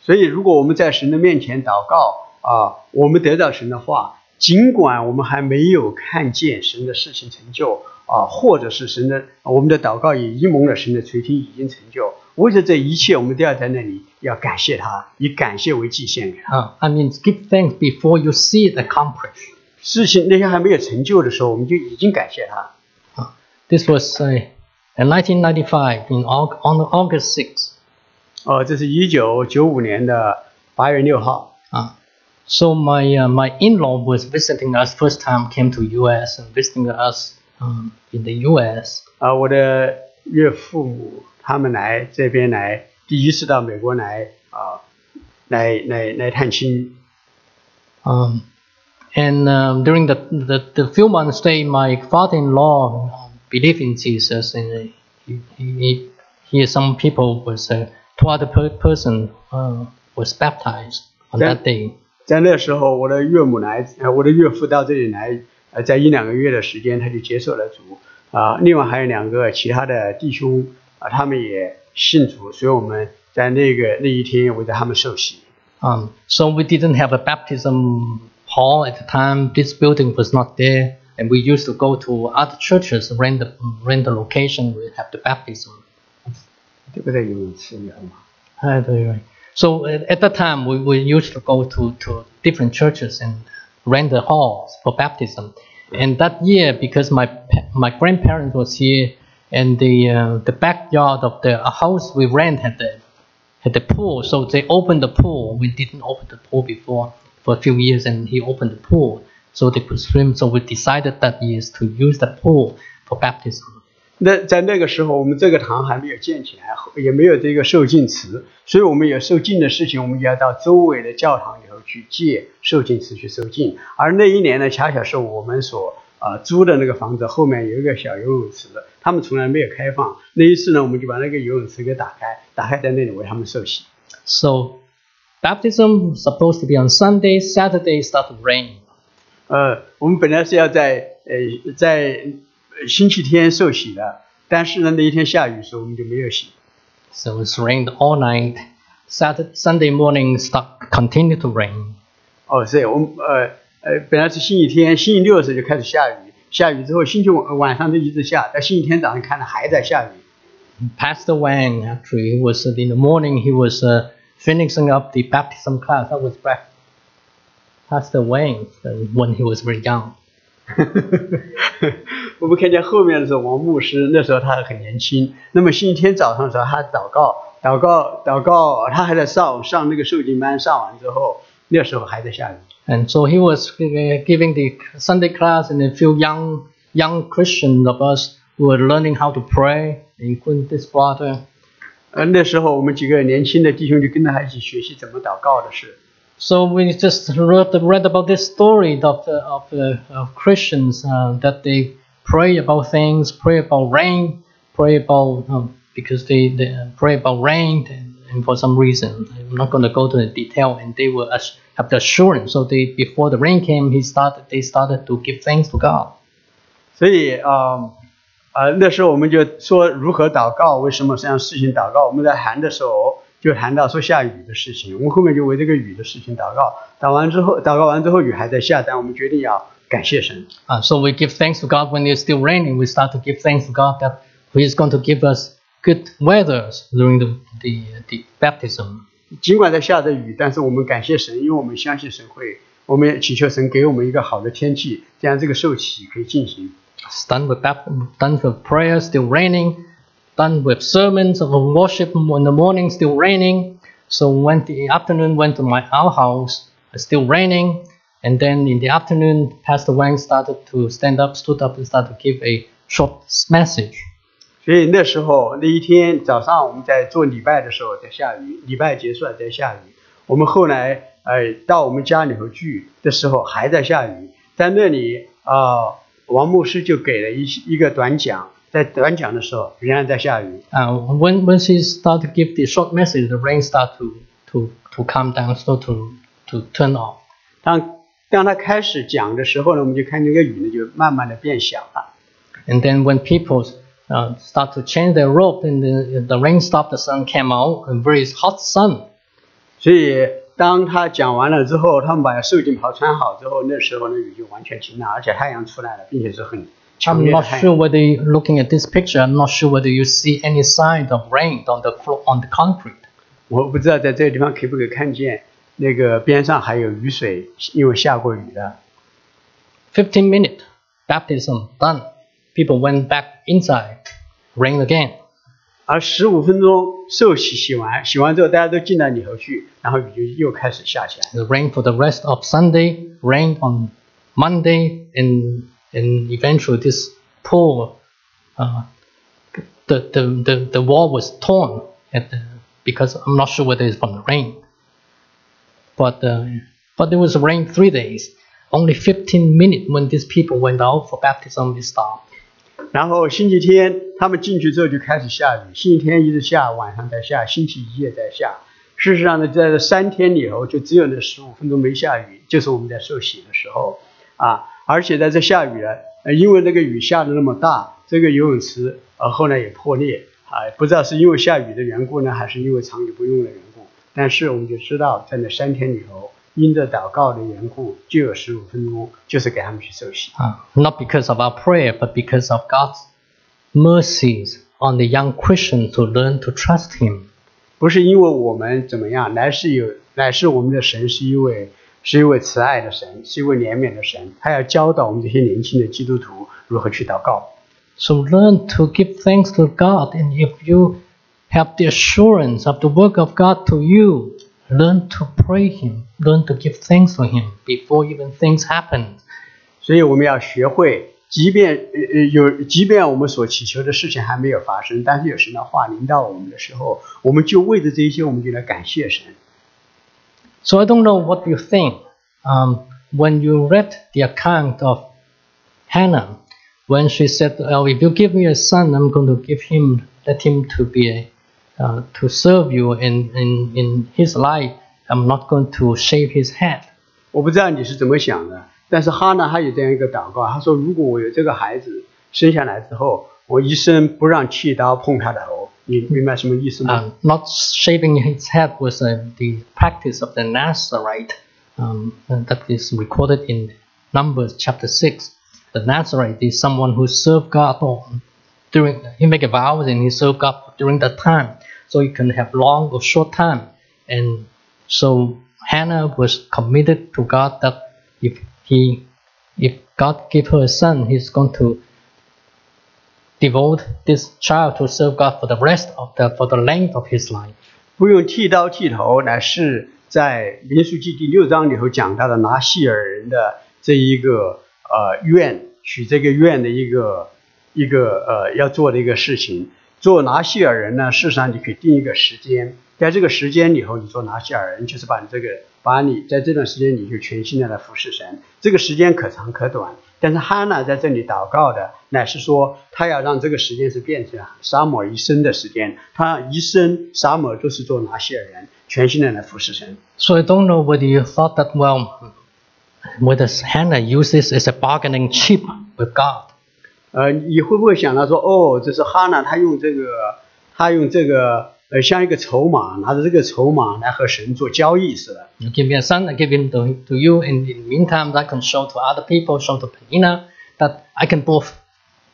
所以，如果我们在神的面前祷告啊，我们得到神的话，尽管我们还没有看见神的事情成就啊，或者是神的我们的祷告也已蒙了神的垂听，已经成就。为着这一切，我们都要在那里要感谢他，以感谢为祭献给他。Uh, I mean, give thanks before you see it accomplished. 事情那些还没有成就的时候，我们就已经感谢他。 This was uh, in 1995 in Aug- on August 6th. 哦，这是一九九五年的八月六号。 Uh, so my uh, my in-law was visiting us first time came to U.S. and visiting us um, in the U.S. 啊，我的岳父母他们来这边来，第一次到美国来啊，来来来探亲。 Um, and um, during the, the the few months stay, my father-in-law um, believed in Jesus, and he he, he, he some people was uh, two other per- person uh, was baptized on Yeah. that day. 在那时候，我的岳母来，呃，我的岳父到这里来，呃，在一两个月的时间，他就接受了主啊。另外还有两个其他的弟兄啊，他们也信主，所以我们在那个那一天为着他们受洗。 Um, so we didn't have a baptism Hall at the time, this building was not there, and we used to go to other churches, rent the, rent the location, we have the baptism. So at, that time, we, we used to go to, to different churches and rent the halls for baptism. And that year, because my my grandparents was here, and the uh, the backyard of the house we rent had the had the pool, so they opened the pool. We didn't open the pool before. For a few years, and he opened the pool so they could swim. So we decided that year to use the pool for baptism. 那在那个时候，我们这个堂还没有建起来，也没有这个受浸池，所以我们有受浸的事情，我们就要到周围的教堂里头去借受浸池去受浸。而那一年呢，恰巧是我们所呃租的那个房子后面有一个小游泳池，他们从来没有开放。那一次呢，我们就把那个游泳池给打开，打开在那里为他们受洗。So baptism was supposed to be on Sunday. Saturday started raining. 呃，我们本来是要在呃在呃星期天受洗的，但是呢那一天下雨，所以我们就没有洗。 So it's rained all night. Saturday, Sunday morning start continued to rain. 哦，是我们呃呃，本来是星期天，星期六的时候就开始下雨，下雨之后星期五晚上就一直下，到星期天早上看到还在下雨。 Pastor Wang actually he was uh, in the morning. He was uh, finishing up the baptism class, I was back Pastor Wang when he was very young. 我们看见后面的时候，王牧师那时候他很年轻。那么星期天早上的时候，他祷告、祷告、祷告，他还在上上那个受浸班，上完之后，那时候还在下雨。And so he was giving the Sunday class, and a few young young Christians of us who were learning how to pray, including this brother. 呃，那时候我们几个年轻的弟兄就跟着他一起学习怎么祷告的事。 So we just read, read about this story of uh, of, uh, of Christians uh, that they pray about things, pray about rain, pray about um, because they, they pray about rain and, and for some reason I'm not going to go to the detail and they will ass- have the assurance. So they before the rain came, he started they started to give thanks to God. 所以啊 啊、那时候我们就说如何祷告，为什么这样事情祷告？我们在谈的时候就谈到说下雨的事情，我们后面就为这个雨的事情祷告。祷完之后，祷告完之后雨还在下，但我们决定要感谢神。Uh, so we give thanks to God when it's still raining. We start to give thanks to God that He is going to give us good weather during the the, the baptism. 尽管在下着雨，但是我们感谢神，因为我们相信神会，我们也祈求神给我们一个好的天气，这样这个受洗可以进行。It's done with bap- done with prayer, still raining. Done with sermons of worship in the morning, still raining. So when the afternoon went to my our house, it's still raining. And then in the afternoon, Pastor Wang started to stand up, stood up, and started to give a short message. 所以那时候那一天早上我们在做礼拜的时候在下雨，礼拜结束了在下雨。我们后来呃到我们家里头去的时候还在下雨，在那里啊、 王牧师就给了一一个短讲，在短讲的时候仍然在下雨。 Uh, when when she started to give the short message, the rain started to to to calm down, so to to turn off. 当当他开始讲的时候呢，我们就看那个雨呢就慢慢的变小了。 And then when people uh, start to change their robe, and the, the rain stopped, the sun came out, a very hot sun. 所以 当他讲完了之后，他们把受浸袍穿好之后，那时候呢雨就完全停了，而且太阳出来了，并且是很强 I'm 烈的 not 太 sure 阳。 whether you, looking at this picture, I'm not sure whether you see any sign of rain on the flo- on the concrete. 我不知道在这个地方可不可以看见那个边上还有雨水，因为下过雨的。 15 minute baptism done. People went back inside. Rain again. 而十五分钟受洗洗完，洗完之后大家都进到里头去，然后雨就又开始下起来。 The rain for the rest of Sunday, rain on Monday, and and eventually this pool, uh, the, the, the, the wall was torn at the, because I'm not sure whether it's from the rain. But uh, but there was rain three days. Only 15 minutes when these people went out for baptism, it stopped. 然后星期天他们进去之后就开始下雨，星期天一直下，晚上在下，星期一也在下。事实上呢，在这三天里头，就只有那十五分钟没下雨，就是我们在受洗的时候啊。而且在这下雨了，因为那个雨下的那么大，这个游泳池呃后来也破裂啊，不知道是因为下雨的缘故呢，还是因为长久不用的缘故。但是我们就知道，在那三天里头，因着祷告的缘故，就有十五分钟，就是给他们去受洗。 Uh, not because of our prayer, but because of God's mercies on the young Christian to learn to trust Him. 不是因为我们怎么样，乃是有，乃是我们的神是一位是一位慈爱的神，是一位怜悯的神，他要教导我们这些年轻的基督徒如何去祷告。 So learn to give thanks to God, and if you have the assurance of the work of God to you, learn to pray Him, learn to give thanks to Him before even things happen. 所以我们要学会，即便呃呃有，即便我们所祈求的事情还没有发生，但是有神的话临到我们的时候，我们就为着这些，我们就来感谢神。 So I don't know what you think. Um, when you read the account of Hannah, when she said, "Well, if you give me a son, I'm going to give him, let him to be, a, uh, to serve you in, in in his life. I'm not going to shave his head." 我不知道你是怎么想的，但是哈娜她有这样一个祷告，她说：如果我有这个孩子生下来之后，我一生不让剃刀碰他的头。你明白什么意思吗？ Um, not shaving his head was uh, the practice of the Nazarite um, and that is recorded in Numbers chapter 6. The Nazarite is someone who served God on, during, he make a vow and he served God during that time. So you can have long or short time. And so Hannah was committed to God that if he, if God give her a son, he's going to devote this child to serve God for the rest of the for the length of his life. 不用剃刀剃头，乃是在民数记第六章里头讲到的拿细尔人的这一个呃愿，许这个愿的一个一个呃要做的一个事情。 做拿细尔人呢，事实上你可以定一个时间，在这个时间里头，你做拿细尔人，就是把你这个把你在这段时间你就全心的来服侍神。这个时间可长可短，但是哈娜在这里祷告的，乃是说他要让这个时间是变成沙漠一生的时间，他一生沙漠都是做拿细尔人，全心的来服侍神。So I don't know whether you thought that well, whether Hannah use this as a bargaining chip with God. 呃，你会不会想到说，哦，这是哈娜，他用这个，他用这个，呃，像一个筹码，拿着这个筹码来和神做交易似的。You give me a son, I give him to, to you. And in the meantime, I can show to other people, show to Penina, that I can both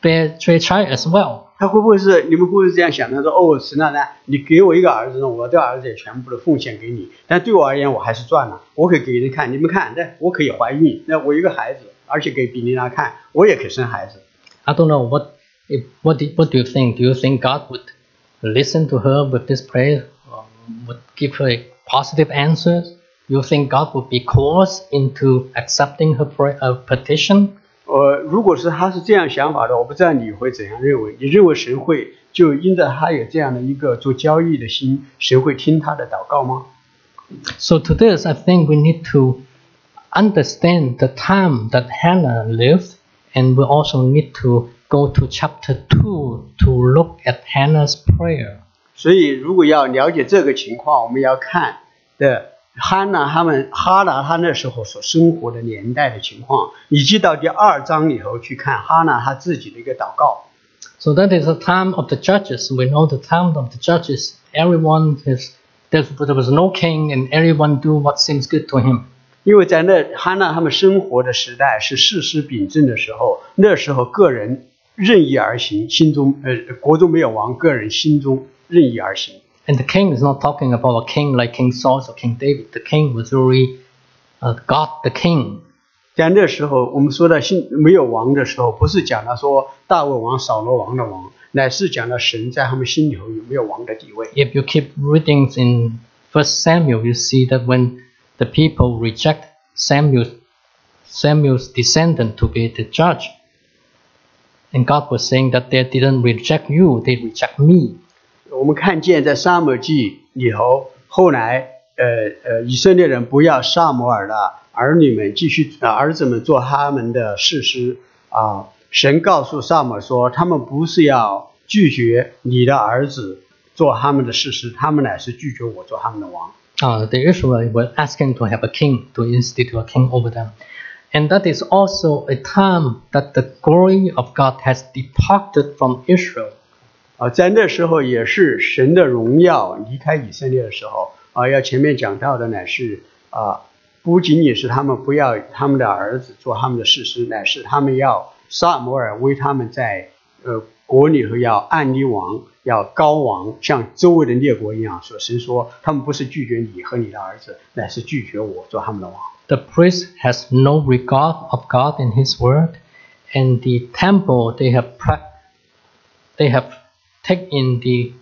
bear bear child as well. 他会不会是你们会不会这样想？他说：“哦，神奶奶，你给我一个儿子呢，我的儿子也全部的奉献给你。但对我而言，我还是赚了。我可以给人看，你们看，那我可以怀孕，那我一个孩子，而且给比利娜看，我也可以生孩子。I don't know what if, what do, what do you think? Do you think God would listen to her with this prayer? Um, would give her a positive answers? You think God would be coerced into accepting her, prayer, her petition? 呃，如果是他是这样想法的，我不知道你会怎样认为？你认为神会就因着他有这样的一个做交易的心，神会听他的祷告吗？ So to this, I think we need to understand the time that Hannah lived, and we also need to go to chapter 2 to look at Hannah's prayer. 所以，如果要了解这个情况，我们要看的哈娜他们哈娜他那时候所生活的年代的情况，以及到第二章里头去看哈娜他自己的一个祷告。 So that is the time of the judges. We know the time of the judges. Everyone is there, there was no king, and everyone do what seems good to him. 因为在那哈娜他们生活的时代是世师秉政的时候，那时候个人任意而行，心中呃国中没有王，个人心中任意而行。And the king is not talking about a king like King Saul or King David. The king was really uh, God, the king. 在那时候，我们说到信没有王的时候，不是讲到说大卫王、扫罗王的王，乃是讲到神在他们心里头有没有王的地位。If you keep reading in First Samuel, you see that when the people reject Samuel, Samuel's descendant to be the judge, and God was saying that they didn't reject you, they reject me. 我们看见在撒母耳记里头，后来呃呃，以色列人不要撒母耳的儿女们继续呃儿子们做他们的士师啊。神告诉撒母耳说，他们不是要拒绝你的儿子做他们的士师，他们乃是拒绝我做他们的王。 Uh, the Israelites were asking to have a king, to institute a king over them. And that is also a time that the glory of God has departed from Israel. 啊，在那时候也是神的荣耀离开以色列的时候啊，要前面讲到的乃是啊，不仅仅是他们不要他们的儿子做他们的士师，乃是他们要萨摩尔为他们在呃国里头要按立王， 要高王，像周围的列国一样。说神说他们不是拒绝你和你的儿子，乃是拒绝我做他们的王。 The priest has no regard of God and His word, and the temple they have pra- they have taken the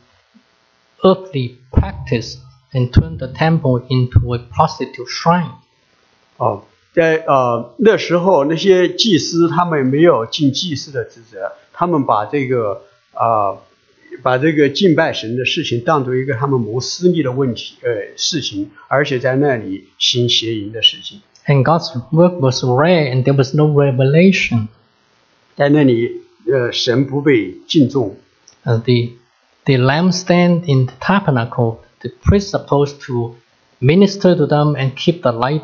earthly practice and turned the temple into a prostitute shrine. 哦，在呃那时候，那些祭司他们没有尽祭司的职责，他们把这个啊、呃 把这个敬拜神的事情当做一个他们谋私利的问题呃事情，而且在那里行邪淫的事情，And God's work was rare, and there was no revelation. 在那里呃神不被敬重。Uh, the the lampstand in the tabernacle, the priest supposed to minister to them and keep the light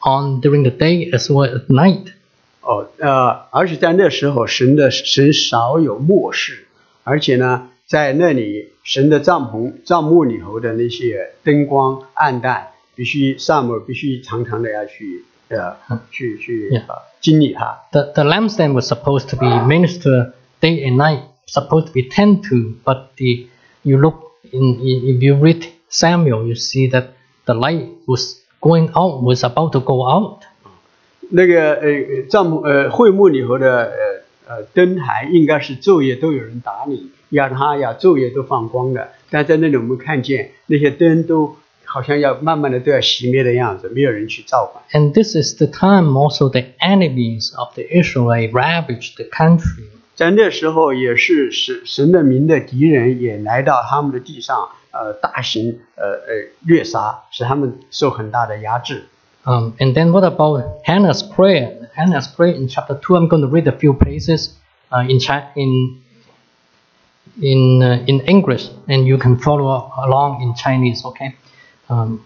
on during the day as well at night. 哦，呃，而且在那时候，神的神少有漠视，而且呢，在那里神的帐篷帐幕里头的那些灯光暗淡，必须萨姆必须常常的要去呃去去 Yeah. 呃经历它。The, the lampstand was supposed to be ministered day and night, supposed to be tended to, but the you look in, in if you read Samuel, you see that the light was going out, was about to go out. 那个呃帐幕呃会幕里头的呃呃灯台应该是昼夜都有人打理，要它要昼夜都放光的。但在那里我们看见那些灯都好像要慢慢的都要熄灭的样子，没有人去照管。And this is the time also the enemies of the Israelite ravaged the country. 在那时候，也是神神的民的敌人也来到他们的地上，呃，大型呃呃掠杀，使他们受很大的压制。Um, and then what about Hannah's prayer? Hannah's prayer in chapter two. I'm going to read a few places uh, in Chi- in in uh, in English, and you can follow along in Chinese. Okay, um,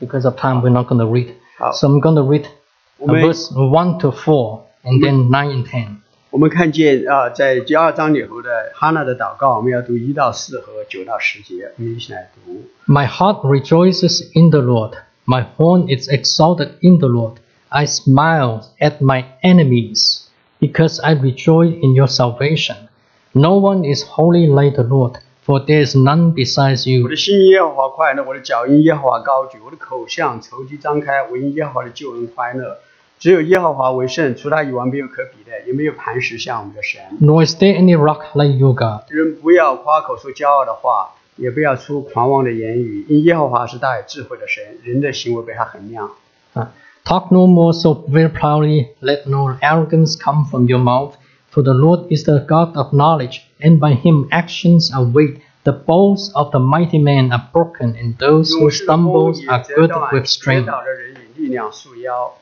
because of time, we're not going to read. Oh. So I'm going to read uh, Okay. verse one to four, and then nine and ten. 我们看见啊、在第二章里头的哈娜的祷告，我们要读一到四和九到十节，我们一起来读。 My heart rejoices in the Lord. My horn is exalted in the Lord. I smile at my enemies because I rejoice in your salvation. No one is holy like the Lord, for there is none besides 我 you. 的心因耶和华快乐，我的脚因耶和华高举，我的口向仇敌张开，我因耶和华的救恩欢乐。只有耶和华为圣，除他以外没有可比的，也没有磐石像我们的神。 Nor is there any rock like you, God. 人不要夸口说骄傲的话， 也不要出狂妄的言语，因耶和华是大有智慧的神，人的行为被他衡量。 Uh, Talk no more so very proudly, let no arrogance come from your mouth. For the Lord is the God of knowledge, and by him actions are weighed. The bows of the mighty man are broken, and those who 勇士的弓 stumble 以 are 折 girded 断， with 跌 strength. 倒的人以力量束腰。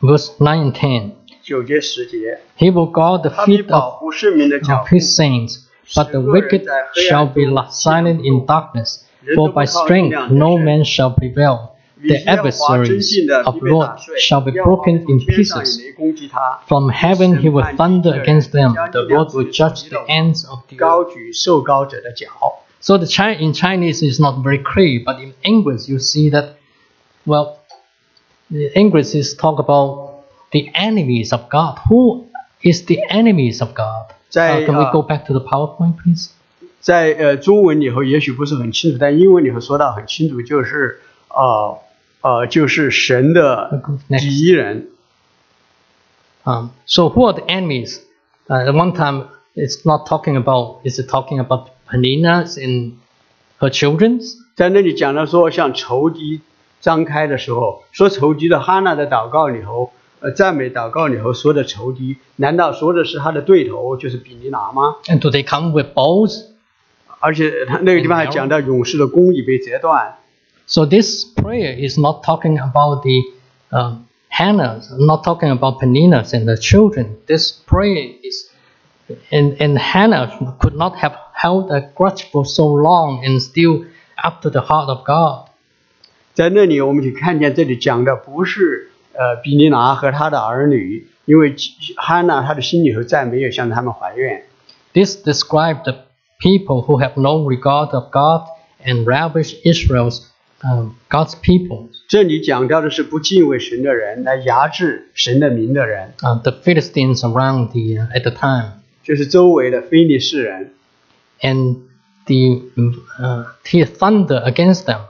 Verse 9 and 10. 九节十节， He will guard the 他必 feet 保 of, 护圣民的脚 of 步， his saints, But the wicked shall be silent in darkness, for by strength no man shall prevail. The adversaries of Lord shall be broken in pieces. From heaven he will thunder against them. The Lord will judge the ends of the earth. So the chi- in Chinese is not very clear, but in English you see that, well, the English is talk about the enemies of God. Who is the enemies of God? 在 Uh, can we 啊 go back to the PowerPoint, please? 在呃中文里头也许不是很清楚，但英文里头说到很清楚，就是呃呃就是神的 Next. 敌人。Um, so who are the enemies? Uh, at one time, it's not talking about. Is it talking about Penina and her children's? 在那里讲到说，像仇敌张开的时候，说仇敌的哈娜的祷告里头，呃，赞美祷告里头说的仇敌，难道说的是他的对头，就是比尼拿吗？And do they come with bows? 而且他那个地方还讲到勇士的弓已被折断，So this prayer is not talking about the um, Hannah's, not talking about Penina's and the children. This prayer is, and, and Hannah could not have held a grudge for so long and still after the heart of God. 在那里我们就看见这里讲的不是呃比尼拿和他的儿女，因为哈娜她的心里头再没有向他们怀怨。 This describes the people who have no regard of God and ravish Israel's um, God's people, 这里讲到的是不敬畏神的人来压制神的名的人， uh, the Philistines around the uh, at the time. 就是周围的非利士人。 and the uh, the thunder against them.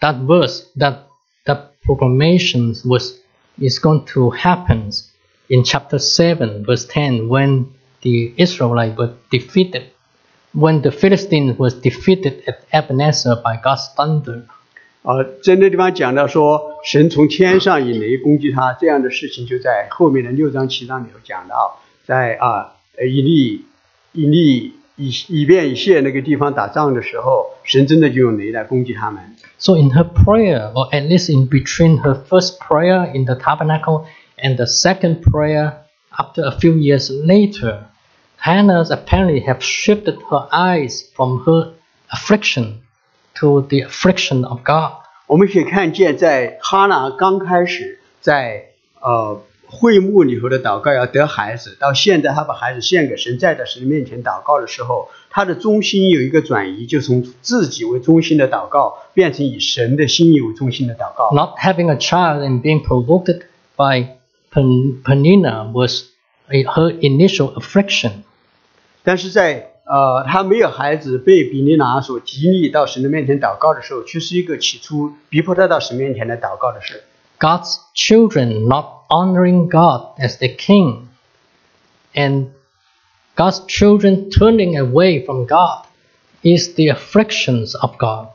That verse, that that proclamation was is going to happen in chapter seven, verse ten, when the Israelite were defeated, when the Philistine was defeated at Ebenezer by God's thunder. 啊，在那地方讲到说，神从天上以雷攻击他，这样的事情就在后面的六章七章里头讲到，在啊以利以利以以便以谢那个地方打仗的时候，神真的就用雷来攻击他们。So in her prayer, or at least in between her first prayer in the tabernacle and the second prayer after a few years later, Hannah apparently have shifted her eyes from her affliction to the affliction of God. 我们可以看见，在哈娜刚开始在呃会幕里头的祷告要得孩子，到现在他把孩子献给神，在在神面前祷告的时候， 他的中心有一个转移，就从自己为中心的祷告，变成以神的心意为中心的祷告。 Not having a child and being provoked by Pen- Penina was a- her initial affliction. 但是在呃他没有孩子被比尼拿所激励到神的面前祷告的时候，却是一个起初逼迫他到神面前来祷告的事。 God's children not honoring God as the king, and God's children turning away from God is the afflictions of God.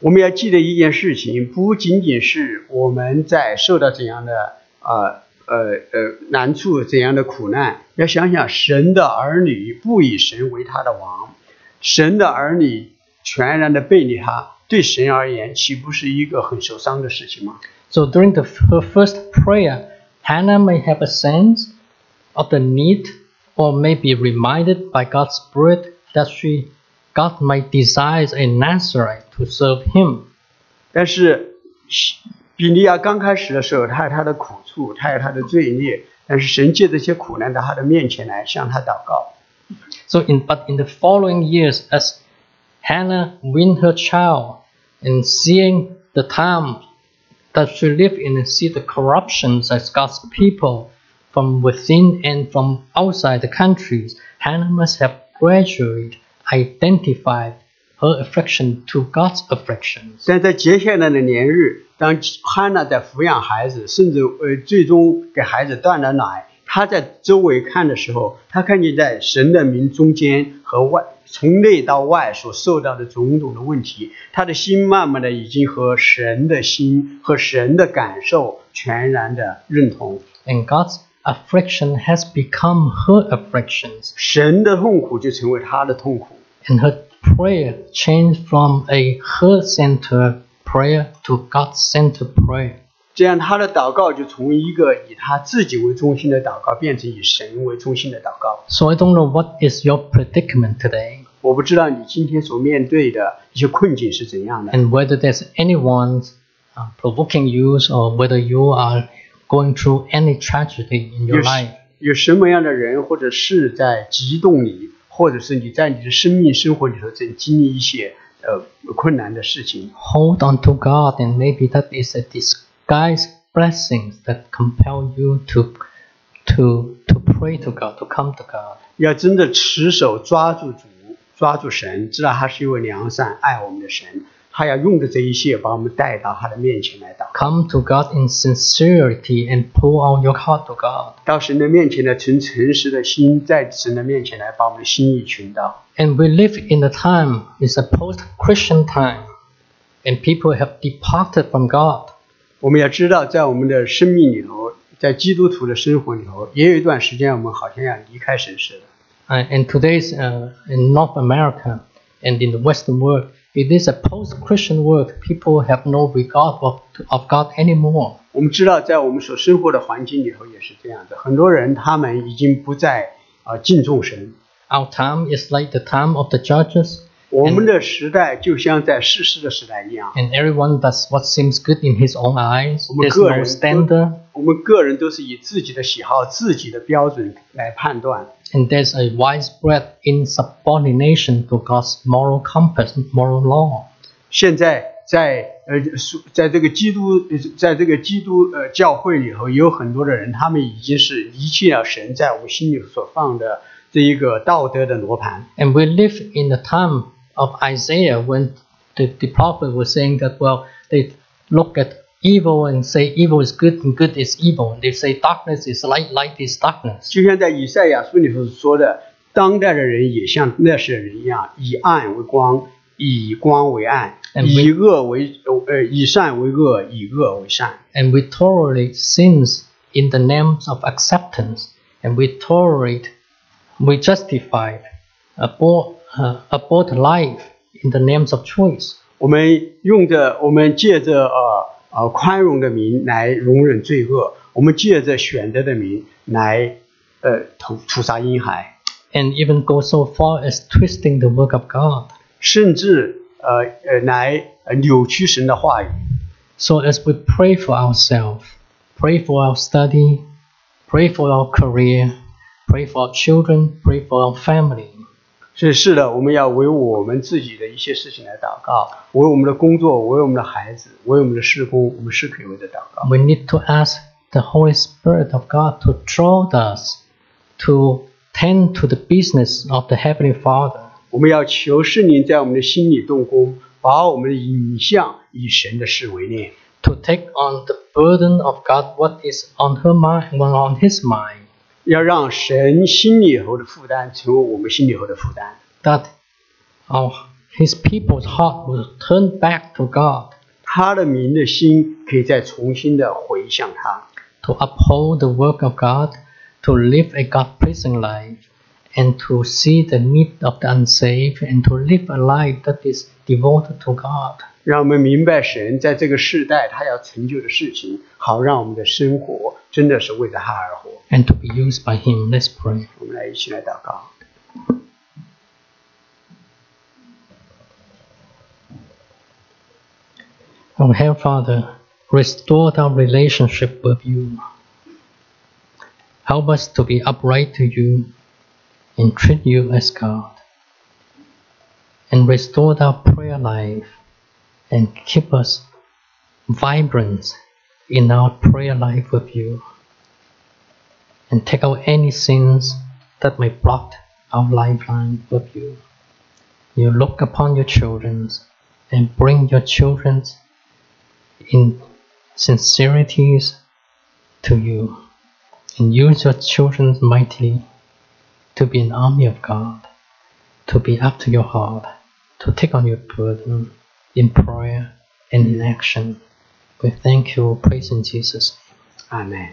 我们要记得一件事情，不仅仅是我们在受到怎样的呃呃呃难处、怎样的苦难，要想想神的儿女不以神为他的王，神的儿女全然的背离他，对神而言，岂不是一个很受伤的事情吗？ So during the, her first prayer, Hannah may have a sense of the need or may be reminded by God's Spirit that she, God might desire a Nazarite to serve Him. 但是比利亚刚开始的时候，他有他的苦处，他有他的罪孽，但是神借这些苦难到他的面前来向他祷告。 So, in, but in the following years, as Hannah win her child and seeing the time that she lived in and see the corruptions as God's people from within and from outside the countries, Hannah must have gradually identified her affliction to God's afflictions. 但在接下来的年日，当汉娜在抚养孩子，甚至呃最终给孩子断了奶，她在周围看的时候，她看见在神的民中间和外 从内到外所受到的种种的问题，他的心慢慢的已经和神的心和神的感受全然的认同。 And God's affliction has become her afflictions, 神的痛苦就成为他的痛苦， and her prayer changed from a her-centered prayer to God-centered prayer. 这样他的祷告就从一个以他自己为中心的祷告，变成以神为中心的祷告。 So I don't know what is your predicament today, 我不知道你今天所面对的一些困境是怎样的， and whether there's anyone uh, provoking you, or whether you are going through any tragedy in your 有 life. 有什么样的人或者事在激动你，或者是你在你的生命生活里头正经历一些呃困难的事情， Hold on to God, and maybe that is a disguised blessing that compel you to to to pray to God, to come to God. 要真的持守抓住主，抓住神，知道他是一位良善爱我们的神， 他要用着这一切把我们带到他的面前来祷告。 Come to God in sincerity and pour out your heart to God. 到神的面前呢，存诚实的心，在神的面前来把我们的心意寻到。 And we live in the time, it's a post-Christian time, and people have departed from God. 我们要知道，在我们的生命里头，在基督徒的生活里头，也有一段时间我们好像要离开神似的。 Uh, and today's uh, in North America and in the Western world, it is a post-Christian world. People have no regard of, of God anymore. 我们知道，在我们所生活的环境里头也是这样的，很多人他们已经不再啊、敬重神。 Our time is like the time of the judges, 我们的时代就像在世事的时代一样， and everyone does what seems good in his own eyes. 我们 There's 个 no 人 standard, 我们个人都是以自己的喜好、自己的标准来判断。 and there's a widespread insubordination to God's moral compass, moral law. 现在在呃，属在这个基督，呃在这个基督呃教会里头，有很多的人，他们已经是离弃了神在我们心里所放的这一个道德的罗盘。 And we live in the time of Isaiah when the, the prophet was saying that, well, they look at evil and say evil is good and good is evil. And they say darkness is light, light is darkness. 就像在以赛亚书里头说的，当代的人也像那时的人一样，以暗为光，以光为暗， And 以恶为呃以善为恶，以恶为善。 And we tolerate sins in the names of acceptance. And we tolerate, we justify abort, uh, abort life in the names of choice. 我们用着，我们借着呃 呃宽容的名来容忍罪恶，我们借着选择的名来呃屠屠杀婴孩， And even go so far as twisting the work of God. 甚至呃呃来呃扭曲神的话语。 So as we pray for ourselves, pray for our study, pray for our career, pray for our children, pray for our family. 所以是的，我们要为我们自己的一些事情来祷告，为我们的工作，为我们的孩子，为我们的事工，我们是可以为着祷告。 We need to ask the Holy Spirit of God to draw us to tend to the business of the Heavenly Father. 我们要求圣灵在我们的心里动工，把我们的影像以神的事为念。 to take on the burden of God, what is on her mind, what on his mind, 要让神心里头的负担成为我们心里头的负担， that our, his people's heart will turn back to God, 他的民的心可以再重新的回向他， to uphold the work of God, to live a God-pleasing life, and to see the need of the unsaved, and to live a life that is devoted to God. 让我们明白神在这个世代他要成就的事情，好让我们的生活真的是为着他而活。 and to be used by Him. Let's pray. 我们来一起来祷告。 Our Heavenly Father, restore our relationship with you. Help us to be upright to you and treat you as God. And restore our prayer life and keep us vibrant in our prayer life with you. And take out any sins that may block our lifeline with you. You look upon your children and bring your children in sincerities to you and use your children mightily to be an army of God to be after your heart, to take on your burden in prayer and in action. We thank you, praise in Jesus. 阿门。